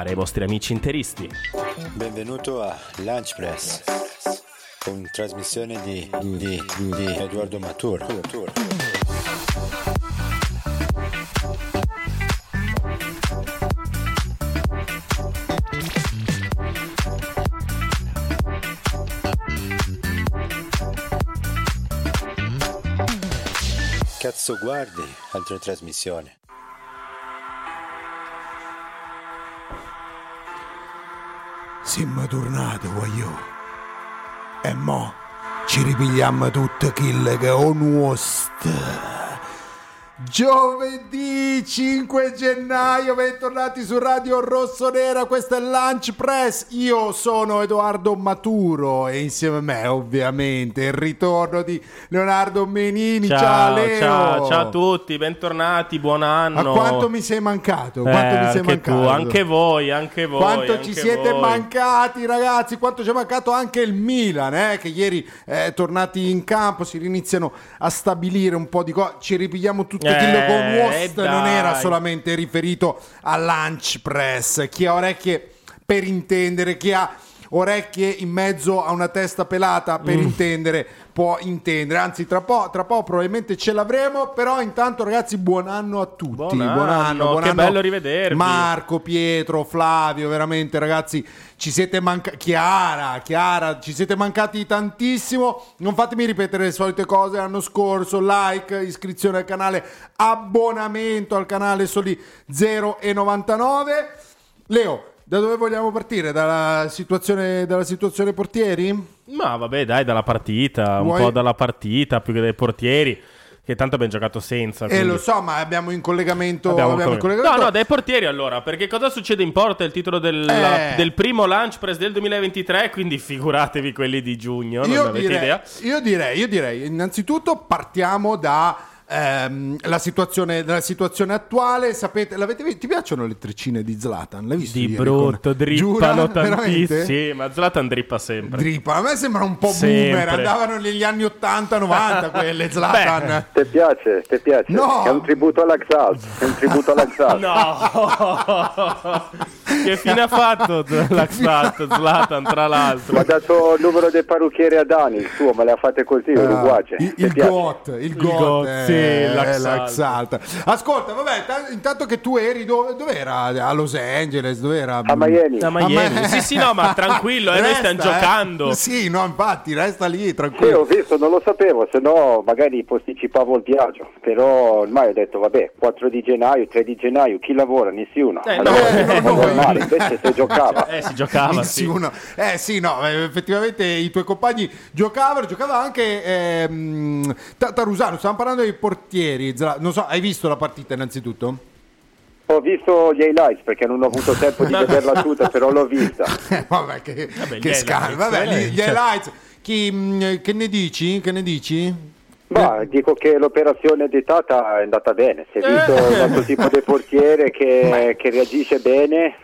ai vostri amici interisti. Benvenuto a Lunch Press con trasmissione di, di, di Edoardo Matur. Cazzo guardi altre trasmissioni? Siamo tornati, voglio. E mo ci ripigliamo tutto quello che ho nuosto. Giovedì 5 gennaio, bentornati su Radio Rossonera, questo è Lunch Press. Io sono Edoardo Maturo e insieme a me, ovviamente, il ritorno di Leonardo Menini. Ciao, Leo. ciao, ciao a tutti, bentornati, buon anno. A quanto mi sei mancato? Quanto Eh, mi sei anche tu, mancato? anche voi, anche voi. Quanto anche ci siete voi. mancati, ragazzi? Quanto ci è mancato anche il Milan, eh, che ieri è tornati in campo, si riniziano a stabilire un po' di cose. Ci ripigliamo tutto Eh, quello con West, dai. non era solamente riferito al lunch press. Chi ha orecchie per intendere, chi ha orecchie in mezzo a una testa pelata Mm. per intendere può intendere anzi tra po', tra po' probabilmente ce l'avremo però intanto ragazzi buon anno a tutti Buon anno, che bello rivedervi. Marco, Pietro, Flavio, veramente ragazzi, ci siete mancati. Chiara, Chiara, ci siete mancati tantissimo. Non fatemi ripetere le solite cose. L'anno scorso, like, iscrizione al canale, abbonamento al canale soli 0,99. Leo, da dove vogliamo partire? Dalla situazione, dalla situazione portieri? Ma vabbè, dai, dalla partita, un Vuoi- po' dalla partita, più che dai portieri, che tanto abbiamo giocato senza. Eh, quindi- lo so, ma abbiamo in collegamento. Abbiamo abbiamo in collegamento- No, no, dai portieri allora, perché cosa succede in porta? È il titolo del, Eh. del primo lunch press del 2023, quindi figuratevi quelli di giugno, non Io avete direi, idea. io direi, io direi, innanzitutto partiamo da ehm, la situazione, dalla situazione attuale. Sapete, l'avete vi- ti piacciono le treccine di Zlatan? L'hai visto Di brutto, con- drippano tantissimo. Sì, ma Zlatan drippa sempre. Drippa, a me sembra un po' Sempre. boomer, andavano negli anni 80-90 quelle Zlatan. Ti piace? Ti piace? No. È un tributo all'Axalt. È un tributo all'Axalt. No! che fine ha fatto l'Axat, Zlatan, tra l'altro? Mi ha dato il numero del parrucchiere a Dani, il suo, me le ha fatte così, uruguace. Ah, il, Ti il piace? GOT, il GOT, GOT, sì, eh, l'Axalt. l'Axalt. Ascolta, vabbè, ta- intanto che tu eri dove, dov'era? A Los Angeles, dov'era? A Miami. A Miami. Sì, sì, no, ma tranquillo, eh, noi Resta, stiamo giocando. Sì, no, infatti, resta lì, Sì, tranquillo. ho visto, non lo sapevo, se no magari posticipavo il viaggio. Però ormai ho detto, vabbè, 4 di gennaio, 3 di gennaio, chi lavora? Nessuno. Eh, allora, no, è no, no, no. invece se giocava. Eh, si giocava, sì. Eh sì, no, eh, effettivamente i tuoi compagni giocavano, giocava anche ehm, Ta- Tarusano, stavamo parlando dei portieri, non so, hai visto la partita innanzitutto? Ho visto gli highlights perché non ho avuto tempo di vederla tutta, però l'ho vista. Eh, vabbè, che, Vabbè, che gli scandalo. highlights, Vabbè, gli, gli highlights. Chi, mh, che ne dici? Che ne dici? Ma dico che l'operazione di Tata è andata bene, si è visto un altro tipo di portiere che, che reagisce bene.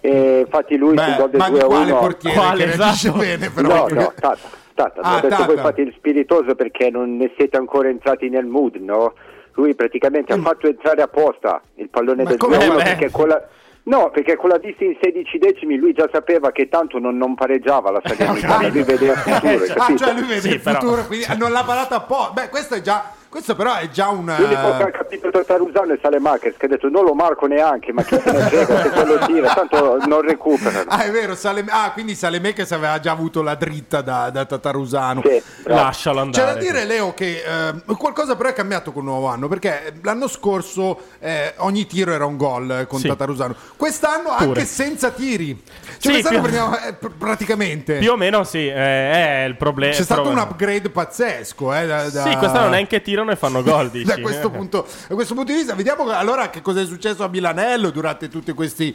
E infatti lui sul Beh, gol del ma 2 a quale 1 portiere Quale, che esatto. bene però? No, no, Tata, Tata, Ah, ho detto Tata. voi fate il spiritoso perché non ne siete ancora entrati nel mood, no? Lui praticamente ha fatto entrare apposta il pallone Mm. Ma del come 2 a 1 beh? perché con la... No, perché con la vista in 16 decimi lui già sapeva che tanto non, non pareggiava la Salernitana, lui vedeva il futuro, hai Ah, capito? cioè lui vede Sì, il però- futuro, quindi non l'ha parato apposta. Beh, questo è già. Questo però è già un. L'unico che ha capito Tatarusano è Salemakers che ha detto non lo marco neanche, ma chi se ne frega se quello tira, tanto non recuperano. Ah, è vero, Salem- ah, quindi Salemekes aveva già avuto la dritta da, da Tatarusano. Sì. Lascialo C'è da andare. dire, Leo, che eh, qualcosa però è cambiato con il nuovo anno, perché l'anno scorso eh, ogni tiro era un gol eh, con Sì. Tatarusano. Quest'anno anche senza tiri. Cioè, Sì, quest'anno più- prendiamo, eh, pr- praticamente. Più o meno sì, eh, è il problema. C'è stato un upgrade pazzesco. Eh, da, da- Sì, quest'anno neanche tirano e fanno gol, dici. da questo, punto, da questo punto di vista, vediamo allora che cosa è successo a Milanello durante tutte queste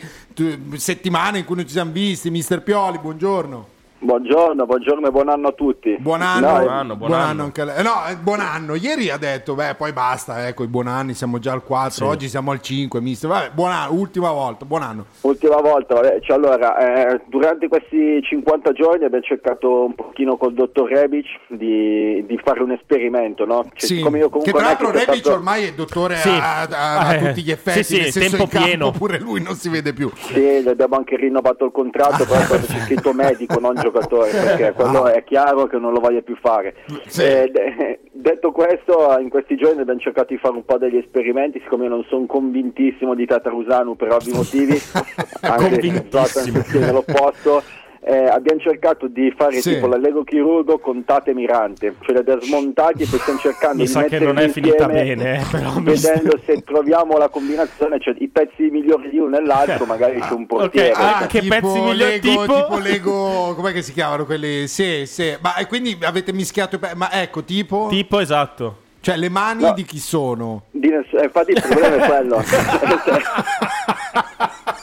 settimane in cui non ci siamo visti. Mister Pioli, buongiorno. Buongiorno, buongiorno e buon anno a tutti. Buon anno, No, buon anno, buon anno. anche a lei. Eh, No, eh, buon anno. Ieri ha detto, beh, poi basta, ecco, i buon anni, siamo già al 4, oggi siamo al 5, mister. Vabbè, buon anno, ultima volta, buon anno. Ultima volta, vabbè, cioè, allora, eh, durante questi 50 giorni abbiamo cercato un pochino col dottor Rebic di, di fare un esperimento, no? Cioè, Sì. io Che tra l'altro Rebic stato- ormai è dottore Sì. a, a- a Eh, tutti gli effetti, sì, sì, tempo pieno. pure lui non si vede più. Sì, abbiamo anche rinnovato il contratto, però c'è scritto medico, non giocatore, perché quello è chiaro che non lo voglio più fare. Sì. Eh, de- detto questo, in questi giorni abbiamo cercato di fare un po' degli esperimenti, siccome io non sono convintissimo di Tatarusanu per ovvi motivi, anche sostiene l'opposto. Eh, abbiamo cercato di fare Sì. tipo l'allego chirurgo con Tate Mirante, li abbiamo smontati e poi stiamo cercando Mi di sa che non è finita insieme, bene, eh, però vedendo se troviamo la combinazione, cioè i pezzi migliori di uno e l'altro, magari c'è un portiere. ah, che tipo pezzi migliori, Lego, tipo? tipo Lego, com'è che si chiamano quelli? Sì, sì. Ma e quindi avete mischiato i pe- ma ecco, tipo Tipo esatto. cioè le mani No. di chi sono? Di ness- eh, infatti il problema è quello.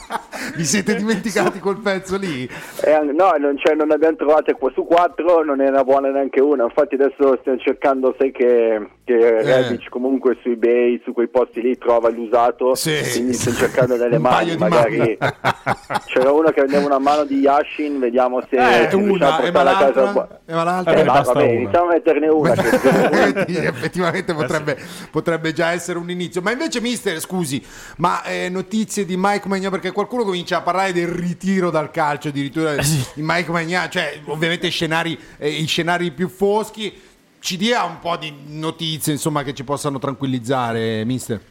Vi siete dimenticati quel pezzo lì? Eh, no, non, cioè, non ne abbiamo trovate qua su quattro, non era buona neanche una. Infatti adesso stiamo cercando, sai che, che Eh. Rebic comunque su eBay, su quei posti lì trova l'usato, Sì. quindi stiamo cercando nelle Un mani, magari c'era uno che vendeva una mano di Yashin, vediamo se Eh, se una, a e ma portarla a casa l'altra? qua. E ma l'altra? Eh, Eh, basta vabbè, iniziamo a metterne una. che- Vedi, effettivamente potrebbe, potrebbe già essere un inizio. Ma invece, mister, scusi, ma eh, notizie di Mike Magna? Perché qualcuno comincia a parlare del ritiro dal calcio, addirittura di Mike Magna, cioè ovviamente scenari, eh, i scenari più foschi. Ci dia un po' di notizie, insomma, che ci possano tranquillizzare, mister.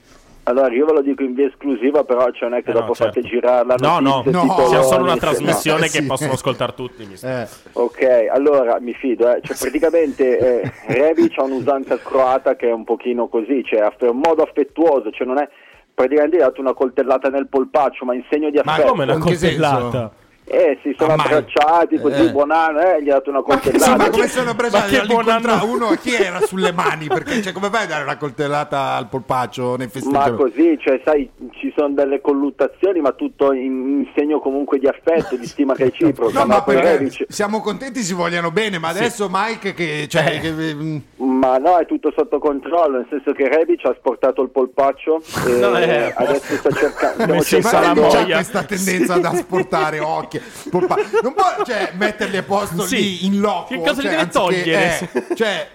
Allora, io ve lo dico in via esclusiva, però cioè, non è che Eh no, dopo certo. fate girare la No, no, no, titolone, C'è solo una trasmissione Sì. che possono ascoltare tutti. Eh, Ok, allora mi fido, eh. cioè, praticamente eh, Rebic ha un'usanza croata che è un pochino così, cioè è un modo affettuoso, cioè non è praticamente gli ha dato una coltellata nel polpaccio, ma in segno di Ma affetto. Come una coltellata? Eh, si sono Ah, mai. abbracciati così, Eh. buon anno, eh, gli ha dato una Ma, che, coltellata. ma come sono Ma abbracciati all'incontra- uno chi era sulle mani perché cioè, come fai a dare una coltellata al polpaccio nei Ma festeggiamenti così, cioè, sai, ci sono delle colluttazioni, ma tutto in, in segno comunque di affetto, di stima reciproca. No, ma poi perché Rebic- siamo contenti si vogliano bene, ma adesso Mike che, cioè, Eh. che- mm, Ma no, è tutto sotto controllo, nel senso che Rebic ha sportato il polpaccio e No, eh. adesso sta cercando... stiamo ma cercando- salamoia. questa tendenza ad asportare occhi. Polpa- Non può cioè, metterli a posto Sì. lì in loco. Che cosa cioè, li deve anziché- togliere? eh, cioè,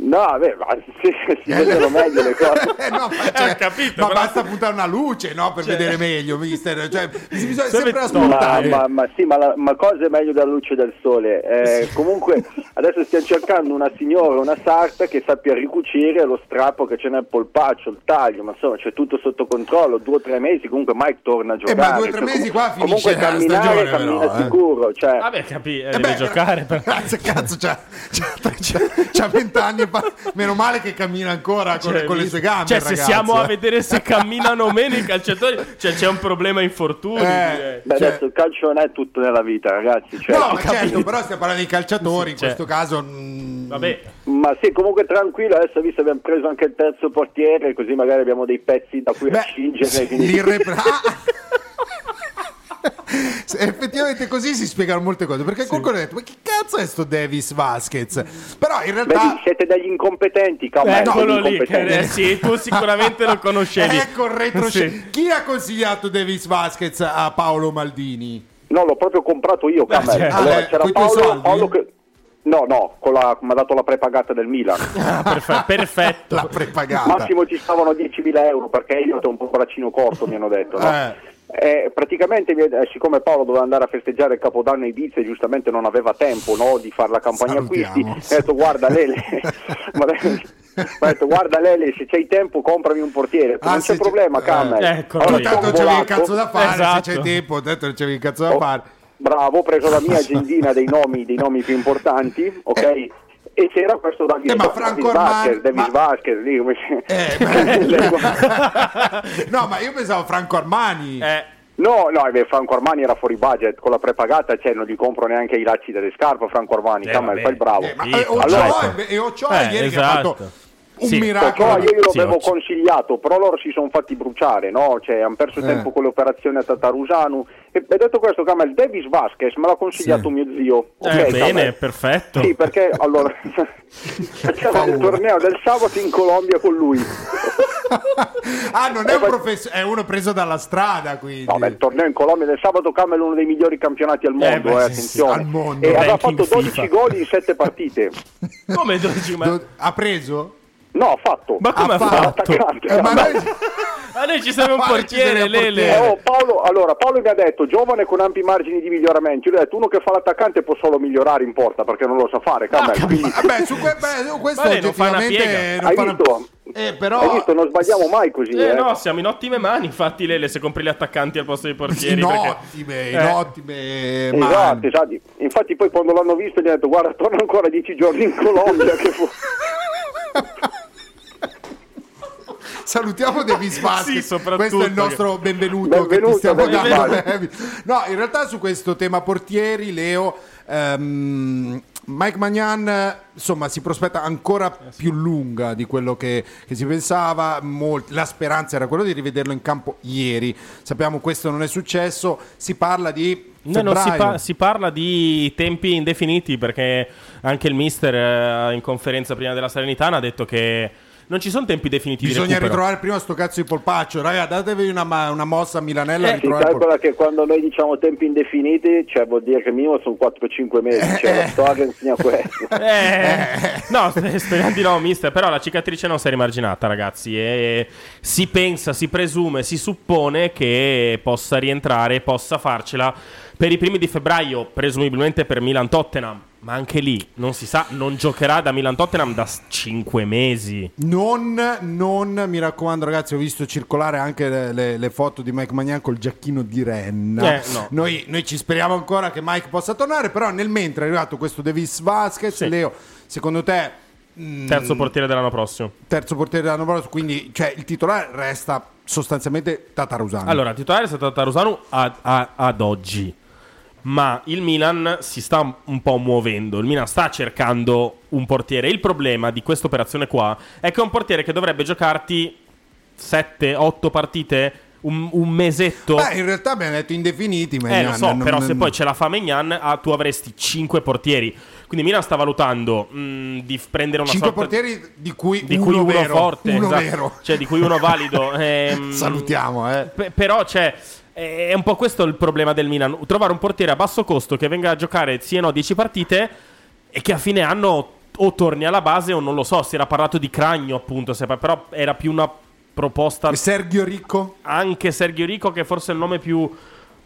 No, vabbè, ma si, si vedono meglio le cose. eh, no, ma, cioè, ho capito, ma però- basta puntare una luce no, per vedere meglio, mister. Cioè, bisogna sempre togliere. Ma, ascoltare. ma, ma sì, ma, la, ma cosa è meglio dalla luce del sole? Eh, Comunque, adesso stiamo cercando una signora, una sarta che sappia ricucire lo strappo che c'è nel polpaccio, il taglio, ma insomma c'è tutto sotto controllo. Due o tre mesi, comunque Mike torna a Eh, giocare. ma due o tre Cioè, mesi qua comunque finisce la camminare, stagione, cammina però, eh. sicuro. Cioè, Vabbè, capi, eh, Eh deve beh, giocare. però. Cazzo, cazzo, c'ha, c'ha, c'ha, c'ha 20 anni e fa- meno male che cammina ancora con, Cioè, con le sue gambe. Cioè, se ragazzo, siamo a eh. vedere se camminano o meno i calciatori, cioè c'è un problema infortuni. Eh. direi. beh, cioè- adesso il calcio non è tutto nella vita, ragazzi. Cioè, No, ma certo, però stiamo parlando dei calciatori, in Sì, cioè- questo caso... mm, Vabbè, Ma sì, comunque tranquillo, adesso visto abbiamo preso anche il terzo portiere, così magari abbiamo dei pezzi da cui Beh, accingere. quindi- l'irrepra-! Se Effettivamente così si spiegano molte cose perché qualcuno ha detto ma che cazzo è sto Davis Vasquez? Però in realtà... siete degli incompetenti, Cammello. Eccolo degli lì, che, eh, sì, tu sicuramente lo conoscevi. Ecco il retro Sì. Chi ha consigliato Davis Vasquez a Paolo Maldini? No, l'ho proprio comprato io, Cammello. certo. Allora, eh, c'era Paolo, soldi? Paolo che... No, no, con la- mi ha dato la prepagata del Milan. Ah, perfe- perfetto. La prepagata. Massimo ci stavano 10.000 euro perché io ho un po' braccino corto, mi hanno detto. no? Eh. Eh, praticamente, eh, siccome Paolo doveva andare a festeggiare il Capodanno a Ibiza e giustamente non aveva tempo no, di fare la campagna acquisti, ha detto guarda Lele, mi ha detto guarda Lele, se c'hai tempo comprami un portiere, Ah, non c'è c'è- problema, eh. Camel. Ecco, Tu Allora, tanto sono c'avevi il cazzo da fare, Esatto. se c'è tempo, tanto non c'avevi il cazzo da Oh, fare. Bravo, ho preso la mia agendina dei nomi, dei nomi più importanti, ok? E c'era questo David, Eh, ma Franco Vasquez, Armani- Davis ma- Vasquez, lì come si- Eh, no, ma io pensavo Franco Armani. Eh, No, no, Franco Armani era fuori budget, con la prepagata cioè, non gli compro neanche i lacci delle scarpe, Franco Armani, Eh, fai il bravo. Eh, ma eh, Ochoa, allora- e- e Ochoa Eh, ieri che ha esatto. fatto un Sì. miracolo. Ochoa io glielo Sì, avevo Ochoa. consigliato, però loro si sono fatti bruciare, no? Cioè, hanno perso Eh. tempo con le operazioni a Tatarusanu. E, e detto questo, Camel, Davis Vasquez me l'ha consigliato Sì. mio zio. Ok, eh, bene, perfetto. Sì, perché allora c'era il torneo del sabato in Colombia con lui. ah, non è Eh, un professore, è uno preso dalla strada, quindi. No, beh, il torneo in Colombia del sabato Camel è uno dei migliori campionati al mondo, Eh, beh, eh, attenzione. sì, al mondo. E aveva fatto 12 FIFA. gol in 7 partite. Come 12 ma... Do- ha preso? No, ha fatto. Ma come ha fatto? fatto? Eh, ma Vabbè. noi- Ma noi ci serve un portiere, Lele. Eh, oh, Paolo, allora, Paolo mi ha detto, giovane con ampi margini di miglioramento. Io gli ho detto, uno che fa l'attaccante può solo migliorare in porta perché non lo sa fare. Quindi, Ah, beh, su que- beh, su questo Vale, non fa una piega. non hai fa una- visto? Eh, però Hai visto? Non sbagliamo mai così. Eh eh. no, siamo in ottime mani, infatti Lele, se compri gli attaccanti al posto dei portieri. in perché- ottime, in Eh. ottime Esatto, mani. esatto. Infatti poi quando l'hanno visto gli ho detto, guarda, torna ancora 10 giorni in Colombia. che fu... Salutiamo Davis Vasquez. Sì, soprattutto, questo è il nostro benvenuto, che ti stiamo dando. No, in realtà su questo tema portieri, Leo, ehm, Mike Magnan, eh, insomma, si prospetta ancora più lunga di quello che, che si pensava. Molti- la speranza era quella di rivederlo in campo ieri. Sappiamo questo non è successo. Si parla di No, no, si, febbraio. pa- si parla di tempi indefiniti perché anche il mister eh, in conferenza prima della Salernitana ha detto che non ci sono tempi definiti di Bisogna recupero. ritrovare prima sto cazzo di polpaccio, raga. Datevi una, ma- una mossa a Milanella. Eh, Si ritrovare il calcola che quando noi diciamo tempi indefiniti, cioè vuol dire che minimo sono 4-5 mesi, cioè la storia insegna questo. Eh, no, sp- speriamo di no, mister. Però la cicatrice non si è rimarginata, ragazzi. E si pensa, si presume, si suppone che possa rientrare, possa farcela per i primi di febbraio, presumibilmente per Milan-Tottenham. Ma anche lì non si sa, non giocherà da Milan-Tottenham da 5 mesi. Non, non, mi raccomando, ragazzi, ho visto circolare anche le, le- le foto di Mike Magnan col giacchino di Renna. Eh, no. noi, noi ci speriamo ancora che Mike possa tornare, però nel mentre è arrivato questo Davis Vasquez, Sì. Leo, secondo te mh, Terzo portiere dell'anno prossimo. terzo portiere dell'anno prossimo, quindi cioè, il titolare resta sostanzialmente Tatarusano. Allora, il titolare è stato Tarusanu ad, ad oggi. Ma il Milan si sta un po' muovendo. Il Milan sta cercando un portiere. Il problema di questa operazione qua è che è un portiere che dovrebbe giocarti 7-8 partite, un, un mesetto. Beh, in realtà abbiamo detto indefiniti, Eh, Maignan, lo so, non- però non- se poi ce la fa Megnan, ah, tu avresti 5 portieri. Quindi Milan sta valutando mh, di f- prendere una Cinque sorta portieri di cui di uno, cui uno vero, forte, uno esatto. vero. cioè di cui uno valido. ehm, Salutiamo, eh. Pe- però c'è. È un po' questo il problema del Milan. Trovare un portiere a basso costo che venga a giocare sì e no 10 partite e che a fine anno o torni alla base o non lo so. Si era parlato di Cragno, appunto. però era più una proposta. E Sergio Ricco? Anche Sergio Rico, che forse è il nome più.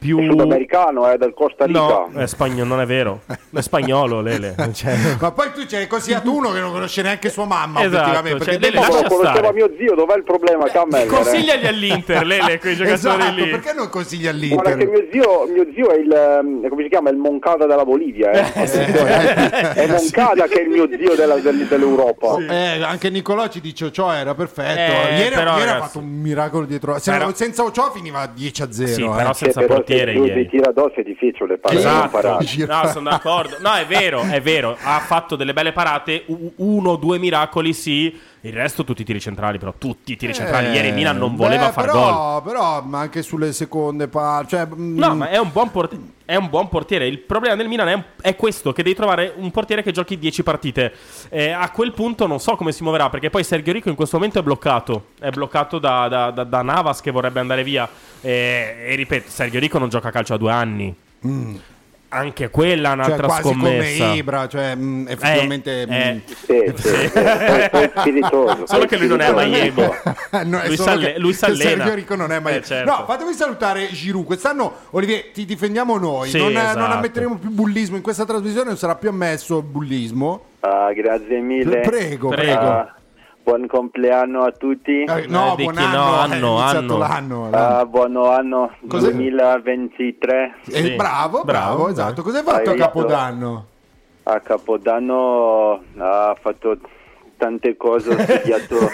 Più... È sudamericano, è del Costa Rica. No, è spagnolo, non è vero. È spagnolo, Lele. Cioè, Ma poi tu ci hai consigliato uno che non conosce neanche sua mamma, Esatto, effettivamente. cioè, perché Lele, lascia conosceva stare. mio zio, dov'è il problema, Camel? Consigliagli all'Inter, Lele, quei giocatori Esatto, lì. perché non consiglia Guarda che all'Inter? mio zio, mio zio è il, ehm, come si chiama, il Moncada della Bolivia, eh. Attenzione, eh. È Moncada che è il mio zio della- del- dell'Europa. Eh, anche Nicolò ci dice Ochoa era perfetto. Eh, ieri però, ieri ha fatto un miracolo dietro. Se Però- senza Ochoa finiva 10 a 0. Sì, eh. però senza Sì, però portiere tu ieri. ti tira addosso è difficile fare Esatto, parate. no, sono d'accordo. No, è vero, è vero. Ha fatto delle belle parate, uno o due miracoli, sì. Il resto tutti i tiri centrali, però tutti i tiri centrali. Ieri il Milan non beh, voleva far gol. però, Però ma anche sulle seconde par- cioè, mm, No, ma è un buon, porti- è un buon portiere. Il problema del Milan è, è questo: che devi trovare un portiere che giochi 10 partite. Eh, a quel punto non so come si muoverà. Perché poi Sergio Rico in questo momento è bloccato. È bloccato da, da- da- da Navas che vorrebbe andare via. Eh, e ripeto, Sergio Rico non gioca a calcio a due anni. Anche quella è cioè, un'altra quasi scommessa. come Ibra, cioè, mm, effettivamente Eh, mm, Sì, sì, è. Solo che lui non è a Miami. No, Lui s'alle- lui s'allena. Sergio Rico non è mai. Eh, certo. No, fatemi salutare Giroud. Quest'anno, Olivier, ti difendiamo noi. Sì, non, esatto. non ammetteremo più bullismo in questa trasmissione, non sarà più ammesso bullismo. Ah, grazie mille. Prego, Prego. prego. Ah, buon compleanno a tutti. Eh, no, Eh, buon anno, no, è anno, iniziato anno. l'anno. Ah, buon anno Cos'è? 2023. Eh, sì. bravo, bravo, Bravo, esatto. Cosa hai fatto Hai a visto? Capodanno? A Capodanno ha fatto tante cose, ho studiato...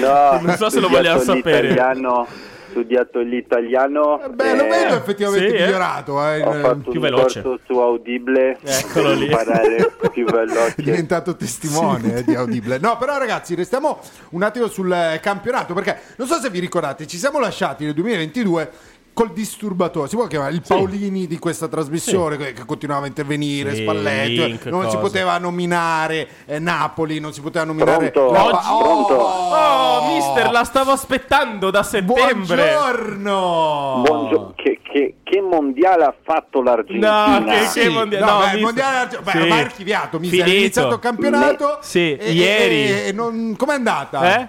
No, Non so se lo vogliamo sapere. l'italiano, studiato l'italiano. Beh, lo eh, vedo effettivamente sì, eh. migliorato. eh, Ho fatto più un veloce. corso su Audible Eccolo lì. più è veloce. diventato testimone eh, di Audible. No, però ragazzi, restiamo un attimo sul eh, campionato perché non so se vi ricordate, ci siamo lasciati nel 2022 col disturbatore, si può chiamare il Paolini di questa trasmissione che, che continuava a intervenire, Sì, Spalletti, Link, non si cose. poteva nominare eh, Napoli, non si poteva nominare Pronto? la- Oggi? Pronto? Oh, mister, la stavo aspettando da settembre. Buongiorno! Buongio- che, che- che mondiale ha fatto l'Argentina? No, che- Sì, che mondiale- no, no, beh, mondiale beh, Sì. archiviato, mister. è Finito. iniziato il campionato. Sì, e- ieri. E, e non, com'è andata? Eh?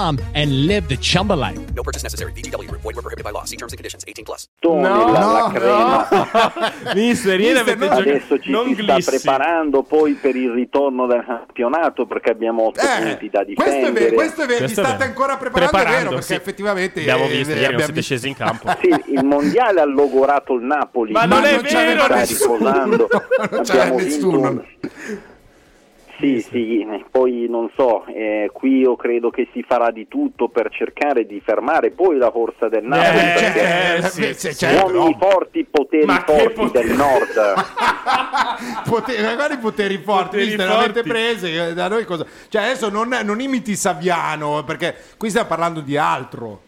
and live the Chumba life. No purchase necessary. VGW Group. Void were prohibited by law. See terms and conditions. 18 plus. Tony, No, la, la no. Mister, ieri Mister, avete no. giocato Adesso ci non si sta glissi. preparando poi per il ritorno del campionato perché abbiamo 8 Eh, punti da questo è difendere. vero, questo è vero, vi Questo è state ancora preparando, è vero, perché sì. effettivamente abbiamo eh, visto, eh, ieri non abbiamo siete scesi in campo. Sì, il mondiale ha logorato il Napoli. Ma non è non c'era vero, sta nessuno, riposando. non c'era Abbiamo nessuno. Sì, sì, poi non so, eh, qui io credo che si farà di tutto per cercare di fermare poi la corsa del Napoli Eh, perché Eh, sì, sì, certo, uomini forti, poteri Ma forti poteri? del nord. Poteri, magari poteri forti, Poteri forti. prese eh, da noi cosa? Cioè adesso non, non imiti Saviano perché qui stiamo parlando di altro.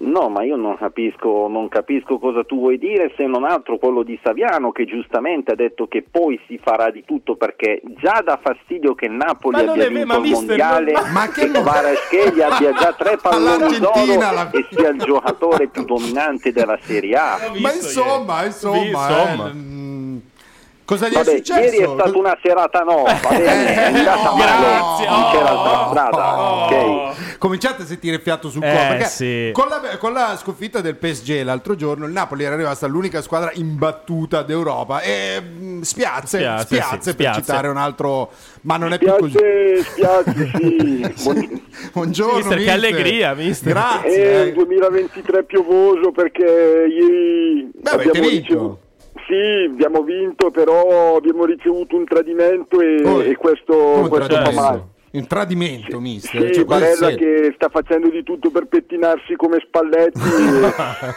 No, ma io non capisco, non capisco cosa tu vuoi dire se non altro quello di Saviano che giustamente ha detto che poi si farà di tutto perché già dà fastidio che Napoli Ma abbia vinto ma il mister, mondiale non- Ma che e mo- Kvaratskhelia abbia già tre palloni d'oro la- e sia il giocatore più dominante della Serie A. Ma insomma, ieri. insomma, insomma. eh, mm, cosa gli Vabbè, è successo? ieri è stata una serata no, va bene, è andata no, male, grazie, non c'era oh, altra strada, oh. ok? Cominciate a sentire fiato sul Eh, cuore perché sì. con, la, con la sconfitta del PSG l'altro giorno il Napoli era rimasta l'unica squadra imbattuta d'Europa e mm, spiazze, Spiazze, spiazze, sì, per spiazze. citare un altro ma non è più così spiace, sì. Buon- buongiorno Mister, che mister. allegria, mister. grazie È eh. il 2023 piovoso perché ieri Beh, avete abbiamo vinto. ricevuto Sì, abbiamo vinto, però abbiamo ricevuto un tradimento e, Oh, e questo, questo fa male. Un tradimento mister Sì, cioè, questo è Barella che sta facendo di tutto per pettinarsi come Spalletti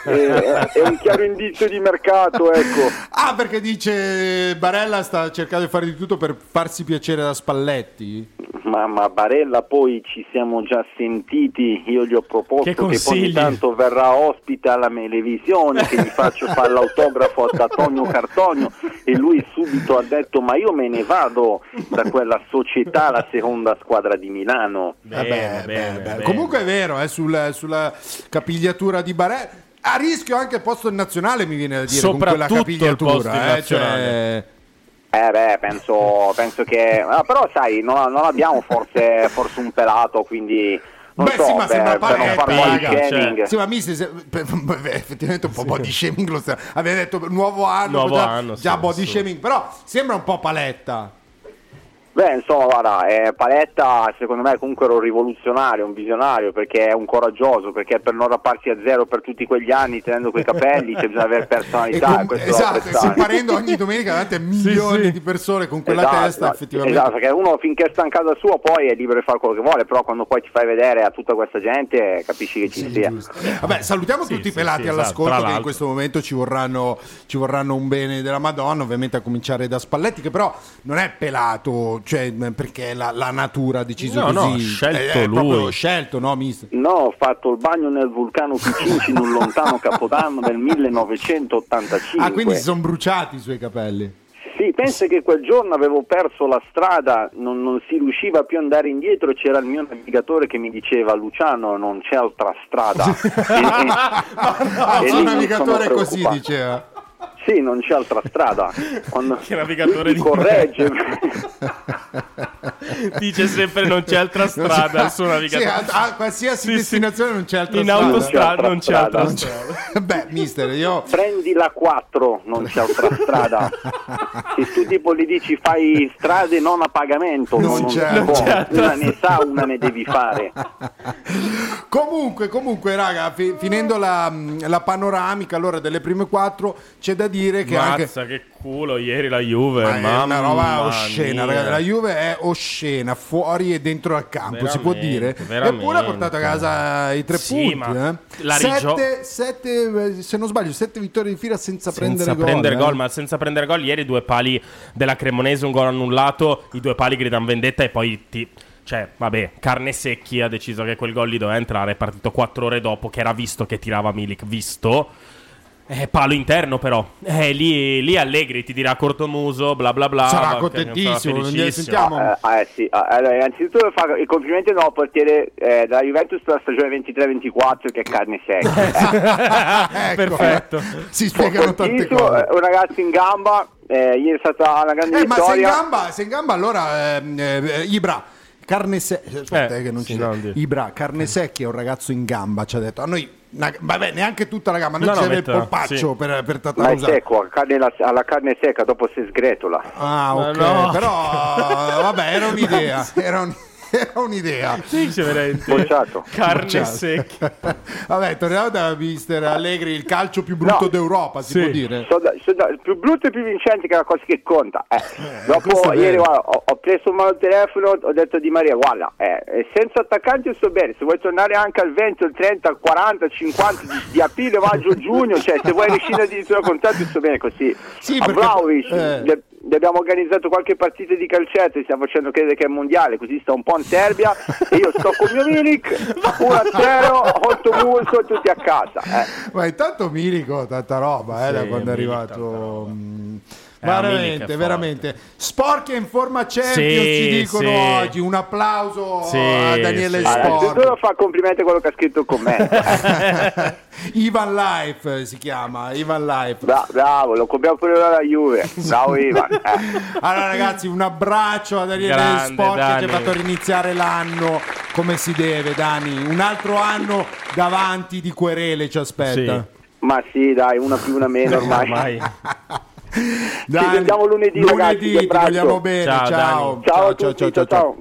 e- è, è un chiaro indizio di mercato, ecco. ah perché dice Barella sta cercando di fare di tutto per farsi piacere da Spalletti? Ma, ma Barella poi ci siamo già sentiti, io gli ho proposto Che che, poi ogni tanto verrà ospite alla televisione, che gli faccio fare l'autografo ad Antonio Cartonio e lui subito ha detto ma io me ne vado da quella società, la seconda squadra di Milano. Bene, Eh beh, bene, beh, beh. bene. Comunque è vero, eh, sul- sulla capigliatura di Barella. A rischio anche il posto nazionale, mi viene da dire, con quella Soprattutto il capigliatura. posto in eh, nazionale. cioè- Eh beh, penso, penso che... ah, però sai, non, non abbiamo forse, forse un pelato, quindi... Non Beh, so, sì, ma sembra per non Paretti, far body cioè. shaming. Sì, ma mister, se- per- beh, effettivamente un po' body shaming lo sta- Aveva detto nuovo anno, Nuovo già, anno, già sì, body sì. shaming, però sembra un po' paletta. Beh, insomma, guarda, eh, Paletta secondo me comunque era un rivoluzionario, un visionario, perché è un coraggioso, perché per non rapparsi a zero per tutti quegli anni tenendo quei capelli c'è bisogna avere E personalità. e questo lo esatto, apprezzare. separando ogni domenica davanti a milioni di persone con quella Esatto, testa, esatto, effettivamente. Esatto, perché uno finché sta in casa sua poi è libero di fare quello che vuole, però quando poi ti fai vedere a tutta questa gente capisci che ci sia. Vabbè, salutiamo Sì, tutti i sì, pelati sì, all'ascolto esatto. Tra che in questo momento ci vorranno, ci vorranno un bene della Madonna, ovviamente a cominciare da Spalletti, che però non è pelato, cioè perché la, la natura ha deciso No, così. no, ha scelto è, è proprio lui. scelto, no, mister? No, ho fatto il bagno nel vulcano Picinci in un lontano capodanno del 1985. Ah, quindi si sono bruciati i suoi capelli. Sì, pensa che quel giorno avevo perso la strada, non, non si riusciva più ad andare indietro, c'era il mio navigatore che mi diceva Luciano non c'è altra strada. E- e- Ah, e il navigatore così diceva. Sì, non c'è altra strada. Quando Che navigatore di ti corregge. Dice sempre non c'è altra strada il suo Sì, navigatore. a, a qualsiasi Sì, sì. destinazione non c'è altra In strada. autostrada non c'è altra Non c'è strada. Beh, mister, io Prendi la 4, non c'è altra strada. Se tu tipo gli dici fai strade non a pagamento, Non non, c'è. Non c'è una ne sa, una ne devi fare. Comunque, comunque, raga, fi- finendo la, la panoramica allora delle prime quattro, c'è da dire che anche Mazza che culo ieri la Juve, Ma è una roba oscena, ragazzi. La Juve è oscena, fuori e dentro al campo, si può dire. Veramente, veramente. Eppure ha portato a casa i tre Sì, punti. ma eh. la rigio- sette, sette, eh, se non sbaglio, sette vittorie di fila senza, senza prendere gol. prendere eh. gol, ma senza prendere gol ieri due pali della Cremonese, un gol annullato, i due pali gridano vendetta e poi ti... Cioè, vabbè, Carne Secchi ha deciso che quel gol lì doveva entrare, è partito quattro ore dopo, che era visto che tirava Milik, visto. Eh, palo interno però. Eh, lì, lì Allegri ti dirà cortomuso, bla bla bla. Sarà contentissimo, non felicissimo. sentiamo. Ah, eh, sì. Ah, allora, innanzitutto fa i complimenti no, al portiere eh, della Juventus della stagione 23-24 che è carne secca. Ecco. Perfetto. Si spiegano tante Fortissimo, cose. eh, un ragazzo in gamba, eh, ieri è stata una grande Eh, ma se in vittoria. gamba, se in gamba allora ehm, eh, Ibra Carne secchia, aspetta Eh, eh, che non sì, ci no. Ibra, carne secchia è un ragazzo in gamba, ci ha detto. A noi, una- vabbè, neanche tutta la gamba, a noi No, serve il polpaccio sì. per, per Ma è secco, carne alla, alla carne secca, dopo si sgretola. Ah, ok, no. però vabbè, era un'idea, era, un- era un'idea. Sì, c'è veramente. Bocciato. Carne Ciao. secca. Vabbè, torniamo da mister Allegri, il calcio più brutto No. d'Europa, si Sì. può dire. Sono da- il più brutto e più vincente che è la cosa che conta. eh. questo Dopo è ieri vero. guarda, ho, ho preso in mano il telefono, ho detto a Di Maria, guarda, eh, eh, senza attaccanti sto bene, se vuoi tornare anche al 20, al 30, al 40, al 50 di, di aprile, maggio, giugno, cioè se vuoi rescindere addirittura contratto sto bene così. Sì, a perché- Vlahovic, eh. Abbiamo organizzato qualche partita di calcetto, gli stiamo facendo credere che è mondiale, così sta un po' in Serbia e io sto con il mio Milik, 1-0, 8 muso, tutti a casa. eh. Ma intanto Milico, tanta roba eh, da Sì, quando è arrivato. tanta Eh, veramente, veramente. Sporchi in forma Champions Sì, ci dicono sì. oggi. Un applauso Sì, a Daniele sì. Allora, innanzitutto Sporchi. fa complimenti a quello che ha scritto il commento. Ivan Life si chiama, Ivan Life. Bra- bravo, lo copriamo pure dalla Juve. Bravo Ivan. Eh. Allora ragazzi, un abbraccio a Daniele Grande, Sporchi che ha fatto riniziare l'anno come si deve, Dani. Un altro anno davanti di querele ci aspetta. Ma sì, dai, una più una meno ormai. Ormai. Dani, vediamo lunedì, ragazzi, Lunedì, un ti vogliamo bene. Ciao, Ciao, Ciao a tutti, ciao ciao.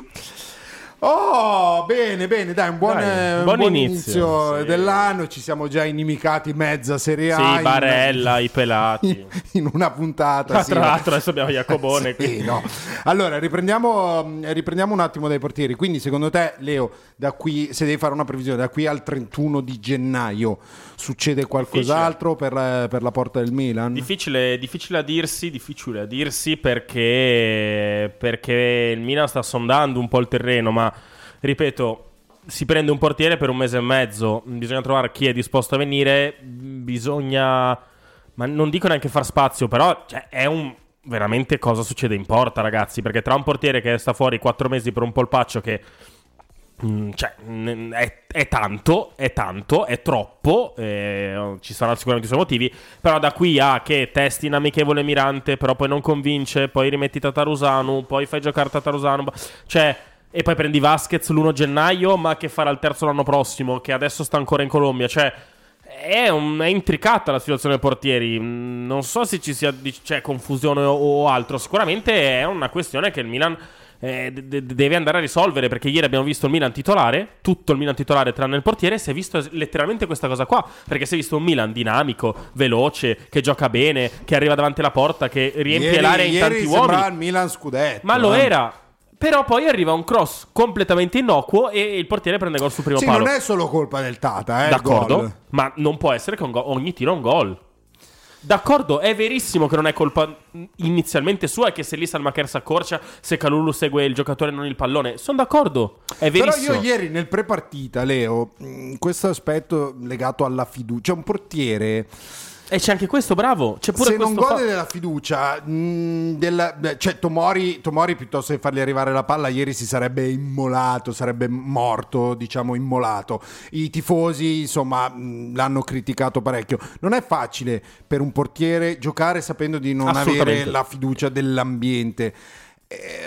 Oh, bene, bene, dai, un buon, Dai, eh, un buon buon inizio, inizio, sì. dell'anno. Ci siamo già inimicati mezza Serie A. Sì, in- Barella, i pelati. In, in una puntata. Tra sì. l'altro adesso abbiamo Iacobone. Sì, no. Allora, riprendiamo, riprendiamo un attimo dai portieri. Quindi, secondo te, Leo, da qui, se devi fare una previsione, da qui al 31 di gennaio succede qualcos'altro per la, per la porta del Milan? Difficile, difficile a dirsi, difficile a dirsi perché, perché il Milan sta sondando un po' il terreno, ma ripeto, si prende un portiere per un mese e mezzo, bisogna trovare chi è disposto a venire, bisogna, ma non dico neanche far spazio, però cioè, è un... Veramente cosa succede in porta, ragazzi? Perché tra un portiere che sta fuori quattro mesi per un polpaccio che cioè, mm, è, è tanto, è tanto, è troppo. eh, ci saranno sicuramente i suoi motivi. Però da qui a che testi in amichevole Mirante, però poi non convince, poi rimetti Tatarusanu, poi fai giocare Tatarusanu. Cioè, e poi prendi Vasquez l'1 gennaio, ma che farà il terzo l'anno prossimo, che adesso sta ancora in Colombia. Cioè, è, un- è intricata la situazione dei portieri. Mm, Non so se ci sia cioè, confusione o, o altro. Sicuramente è una questione che il Milan eh, de- de- deve andare a risolvere perché ieri abbiamo visto il Milan titolare, tutto il Milan titolare tranne il portiere, si è visto letteralmente questa cosa qua, perché si è visto un Milan dinamico, veloce, che gioca bene, che arriva davanti alla porta, che riempie Ieri- l'area in tanti uomini. il Milan scudetto. Ma lo eh. era. Però poi arriva un cross completamente innocuo e il portiere prende gol sul primo Sì, palo. non è solo colpa del Tata, eh, D'accordo, ma non può essere che go- ogni tiro è un gol. D'accordo, è verissimo che non è colpa inizialmente sua e che se lì Salmacher si accorcia, se Calulu segue il giocatore e non il pallone. Sono d'accordo, è Però verissimo. io ieri nel pre-partita, Leo, questo aspetto legato alla fiducia, un portiere E c'è anche questo, bravo. C'è pure se non gode fa- della fiducia, mh, della- beh, cioè Tomori, Tomori piuttosto che fargli arrivare la palla, ieri si sarebbe immolato, sarebbe morto, diciamo immolato. I tifosi, insomma, mh, l'hanno criticato parecchio. Non è facile per un portiere giocare sapendo di non avere la fiducia dell'ambiente.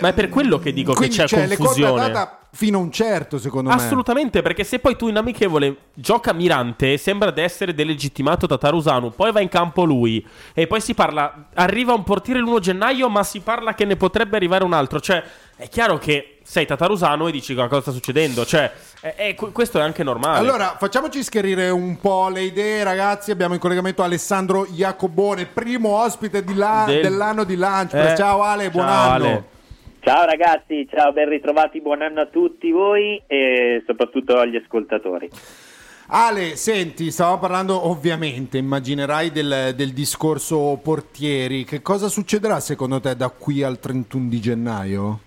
Ma è per quello che dico Quindi, che c'è cioè, confusione. data fino a un certo, secondo me. Assolutamente, perché se poi tu in amichevole gioca Mirante, sembra di essere delegittimato da Tarusanu, poi va in campo lui e poi si parla, arriva un portiere l'1 gennaio, ma si parla che ne potrebbe arrivare un altro, cioè è chiaro che sei Tatarusano e dici "Ma cosa sta succedendo, cioè è- è- questo è anche normale. Allora, facciamoci schierire un po' le idee, ragazzi. Abbiamo in collegamento Alessandro Iacobone, primo ospite di là- Del- dell'anno di Lunchpress. Eh, ciao Ale, buon ciao, anno. Ale. Ciao ragazzi, ciao, ben ritrovati, buon anno a tutti voi e soprattutto agli ascoltatori. Ale, senti, stavamo parlando ovviamente, immaginerai del, del discorso portieri. Che cosa succederà secondo te da qui al 31 di gennaio?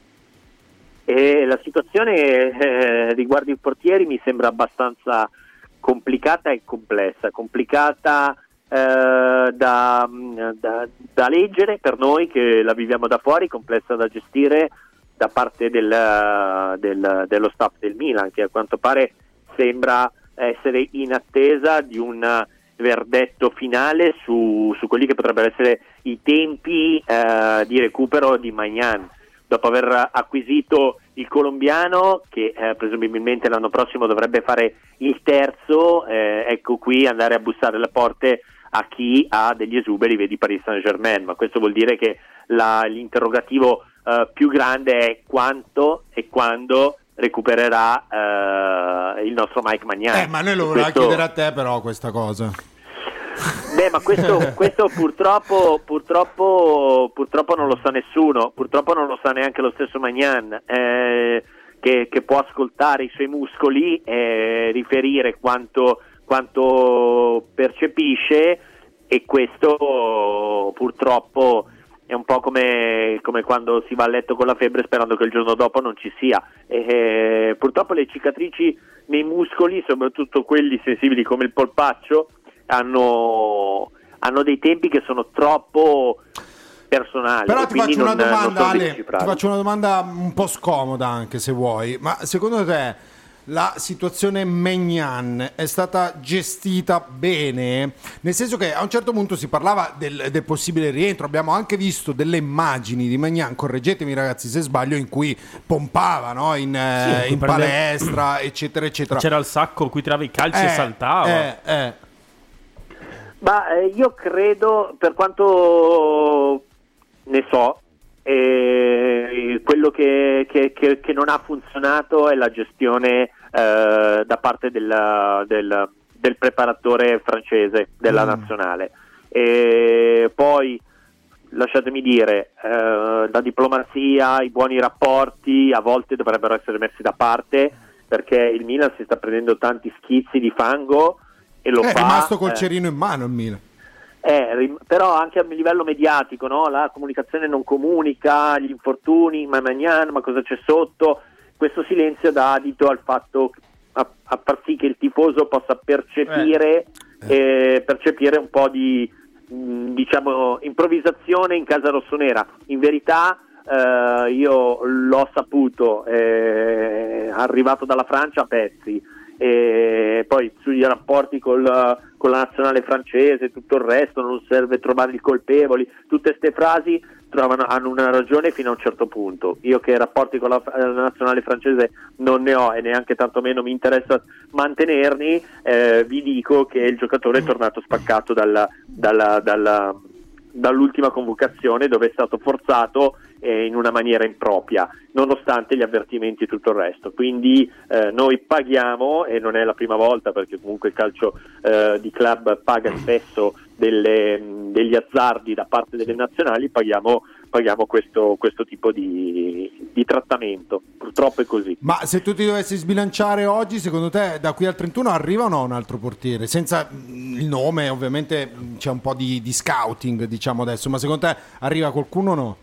E la situazione eh, riguardo i portieri mi sembra abbastanza complicata e complessa, complicata eh, da, da- da leggere per noi che la viviamo da fuori, complessa da gestire da parte del- del- dello staff del Milan che a quanto pare sembra essere in attesa di un verdetto finale su, su quelli che potrebbero essere i tempi eh, di recupero di Magnan dopo aver acquisito il colombiano che eh, presumibilmente l'anno prossimo dovrebbe fare il terzo, eh, ecco qui andare a bussare alle porte a chi ha degli esuberi, vedi Paris Saint Germain, ma questo vuol dire che la- l'interrogativo eh, più grande è quanto e quando recupererà eh, il nostro Mike Magnan. Eh, ma noi lo questo- chiedere a te però questa cosa. Beh, ma questo, questo purtroppo, purtroppo, purtroppo non lo sa nessuno, purtroppo non lo sa neanche lo stesso Magnan, eh, che, che può ascoltare i suoi muscoli e riferire quanto, quanto percepisce e questo purtroppo è un po' come, come quando si va a letto con la febbre sperando che il giorno dopo non ci sia. E, purtroppo le cicatrici nei muscoli, soprattutto quelli sensibili come il polpaccio, hanno, hanno dei tempi che sono troppo personali. Però ti faccio una non- domanda, Ale, ti faccio una domanda un po' scomoda anche se vuoi, ma secondo te la situazione Magnan è stata gestita bene? Nel senso che a un certo punto si parlava del, del possibile rientro, abbiamo anche visto delle immagini di Magnan, correggetemi ragazzi se sbaglio, in cui pompava no? in, eh, Sì, in cui in prende- palestra, eccetera, eccetera. C'era il sacco in cui tirava i calci e Eh, saltava. eh, eh. Ma eh, io credo, per quanto ne so, eh, quello che, che- che- che non ha funzionato è la gestione eh, da parte del, del- del preparatore francese della Mm. nazionale. E poi, lasciatemi dire, eh, la diplomazia, i buoni rapporti a volte dovrebbero essere messi da parte perché il Milan si sta prendendo tanti schizzi di fango e lo è fa. rimasto col eh, cerino in mano il Milan. Eh, però anche a livello mediatico, no? la comunicazione non comunica, gli infortuni, ma Magnan, ma cosa c'è sotto? Questo silenzio dà adito al fatto a, a far sì che il tifoso possa percepire, eh, percepire un po' di mh, diciamo improvvisazione in casa rossonera. In verità eh, io l'ho saputo, eh, arrivato dalla Francia a pezzi e poi sugli rapporti col- con la nazionale francese, tutto il resto, non serve trovare i colpevoli, tutte queste frasi trovano, hanno una ragione fino a un certo punto. Io che rapporti con la, la nazionale francese non ne ho e neanche tantomeno mi interessa mantenerli, eh, vi dico che il giocatore è tornato spaccato dalla- dalla- dalla- dall'ultima convocazione dove è stato forzato eh, in una maniera impropria, nonostante gli avvertimenti e tutto il resto. Quindi eh, noi paghiamo, e non è la prima volta perché comunque il calcio eh, di club paga spesso delle, degli azzardi da parte delle nazionali, paghiamo, paghiamo questo, questo tipo di, di trattamento. Purtroppo è così. Ma se tu ti dovessi sbilanciare oggi, secondo te da qui al 31 arriva o no un altro portiere? Senza mm, il nome, ovviamente mm, c'è un po' di, di scouting, diciamo adesso, ma secondo te arriva qualcuno o no?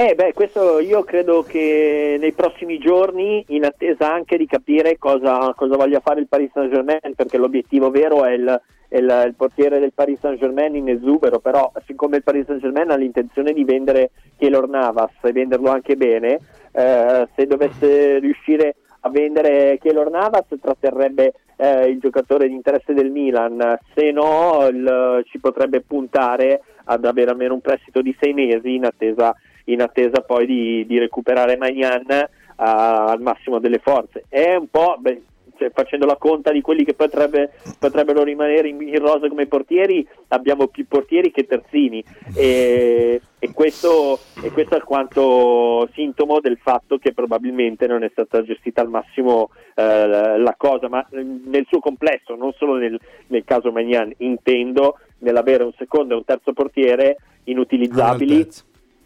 Eh beh, questo io credo che nei prossimi giorni, in attesa anche di capire cosa, cosa voglia fare il Paris Saint Germain, perché l'obiettivo vero è il, il, il portiere del Paris Saint Germain in esubero, però siccome il Paris Saint Germain ha l'intenzione di vendere Keylor Navas e venderlo anche bene, eh, se dovesse riuscire a vendere Keylor Navas tratterrebbe eh, il giocatore di interesse del Milan, se no il, ci potrebbe puntare ad avere almeno un prestito di sei mesi in attesa in attesa poi di, di recuperare Magnan uh, al massimo delle forze. È un po', beh, cioè, facendo la conta di quelli che potrebbe, potrebbero rimanere in, in rosa come portieri, abbiamo più portieri che terzini. E, e, questo, e questo è alquanto sintomo del fatto che probabilmente non è stata gestita al massimo eh, la cosa, ma nel suo complesso, non solo nel, nel caso Magnan, intendo nell'avere un secondo e un terzo portiere inutilizzabili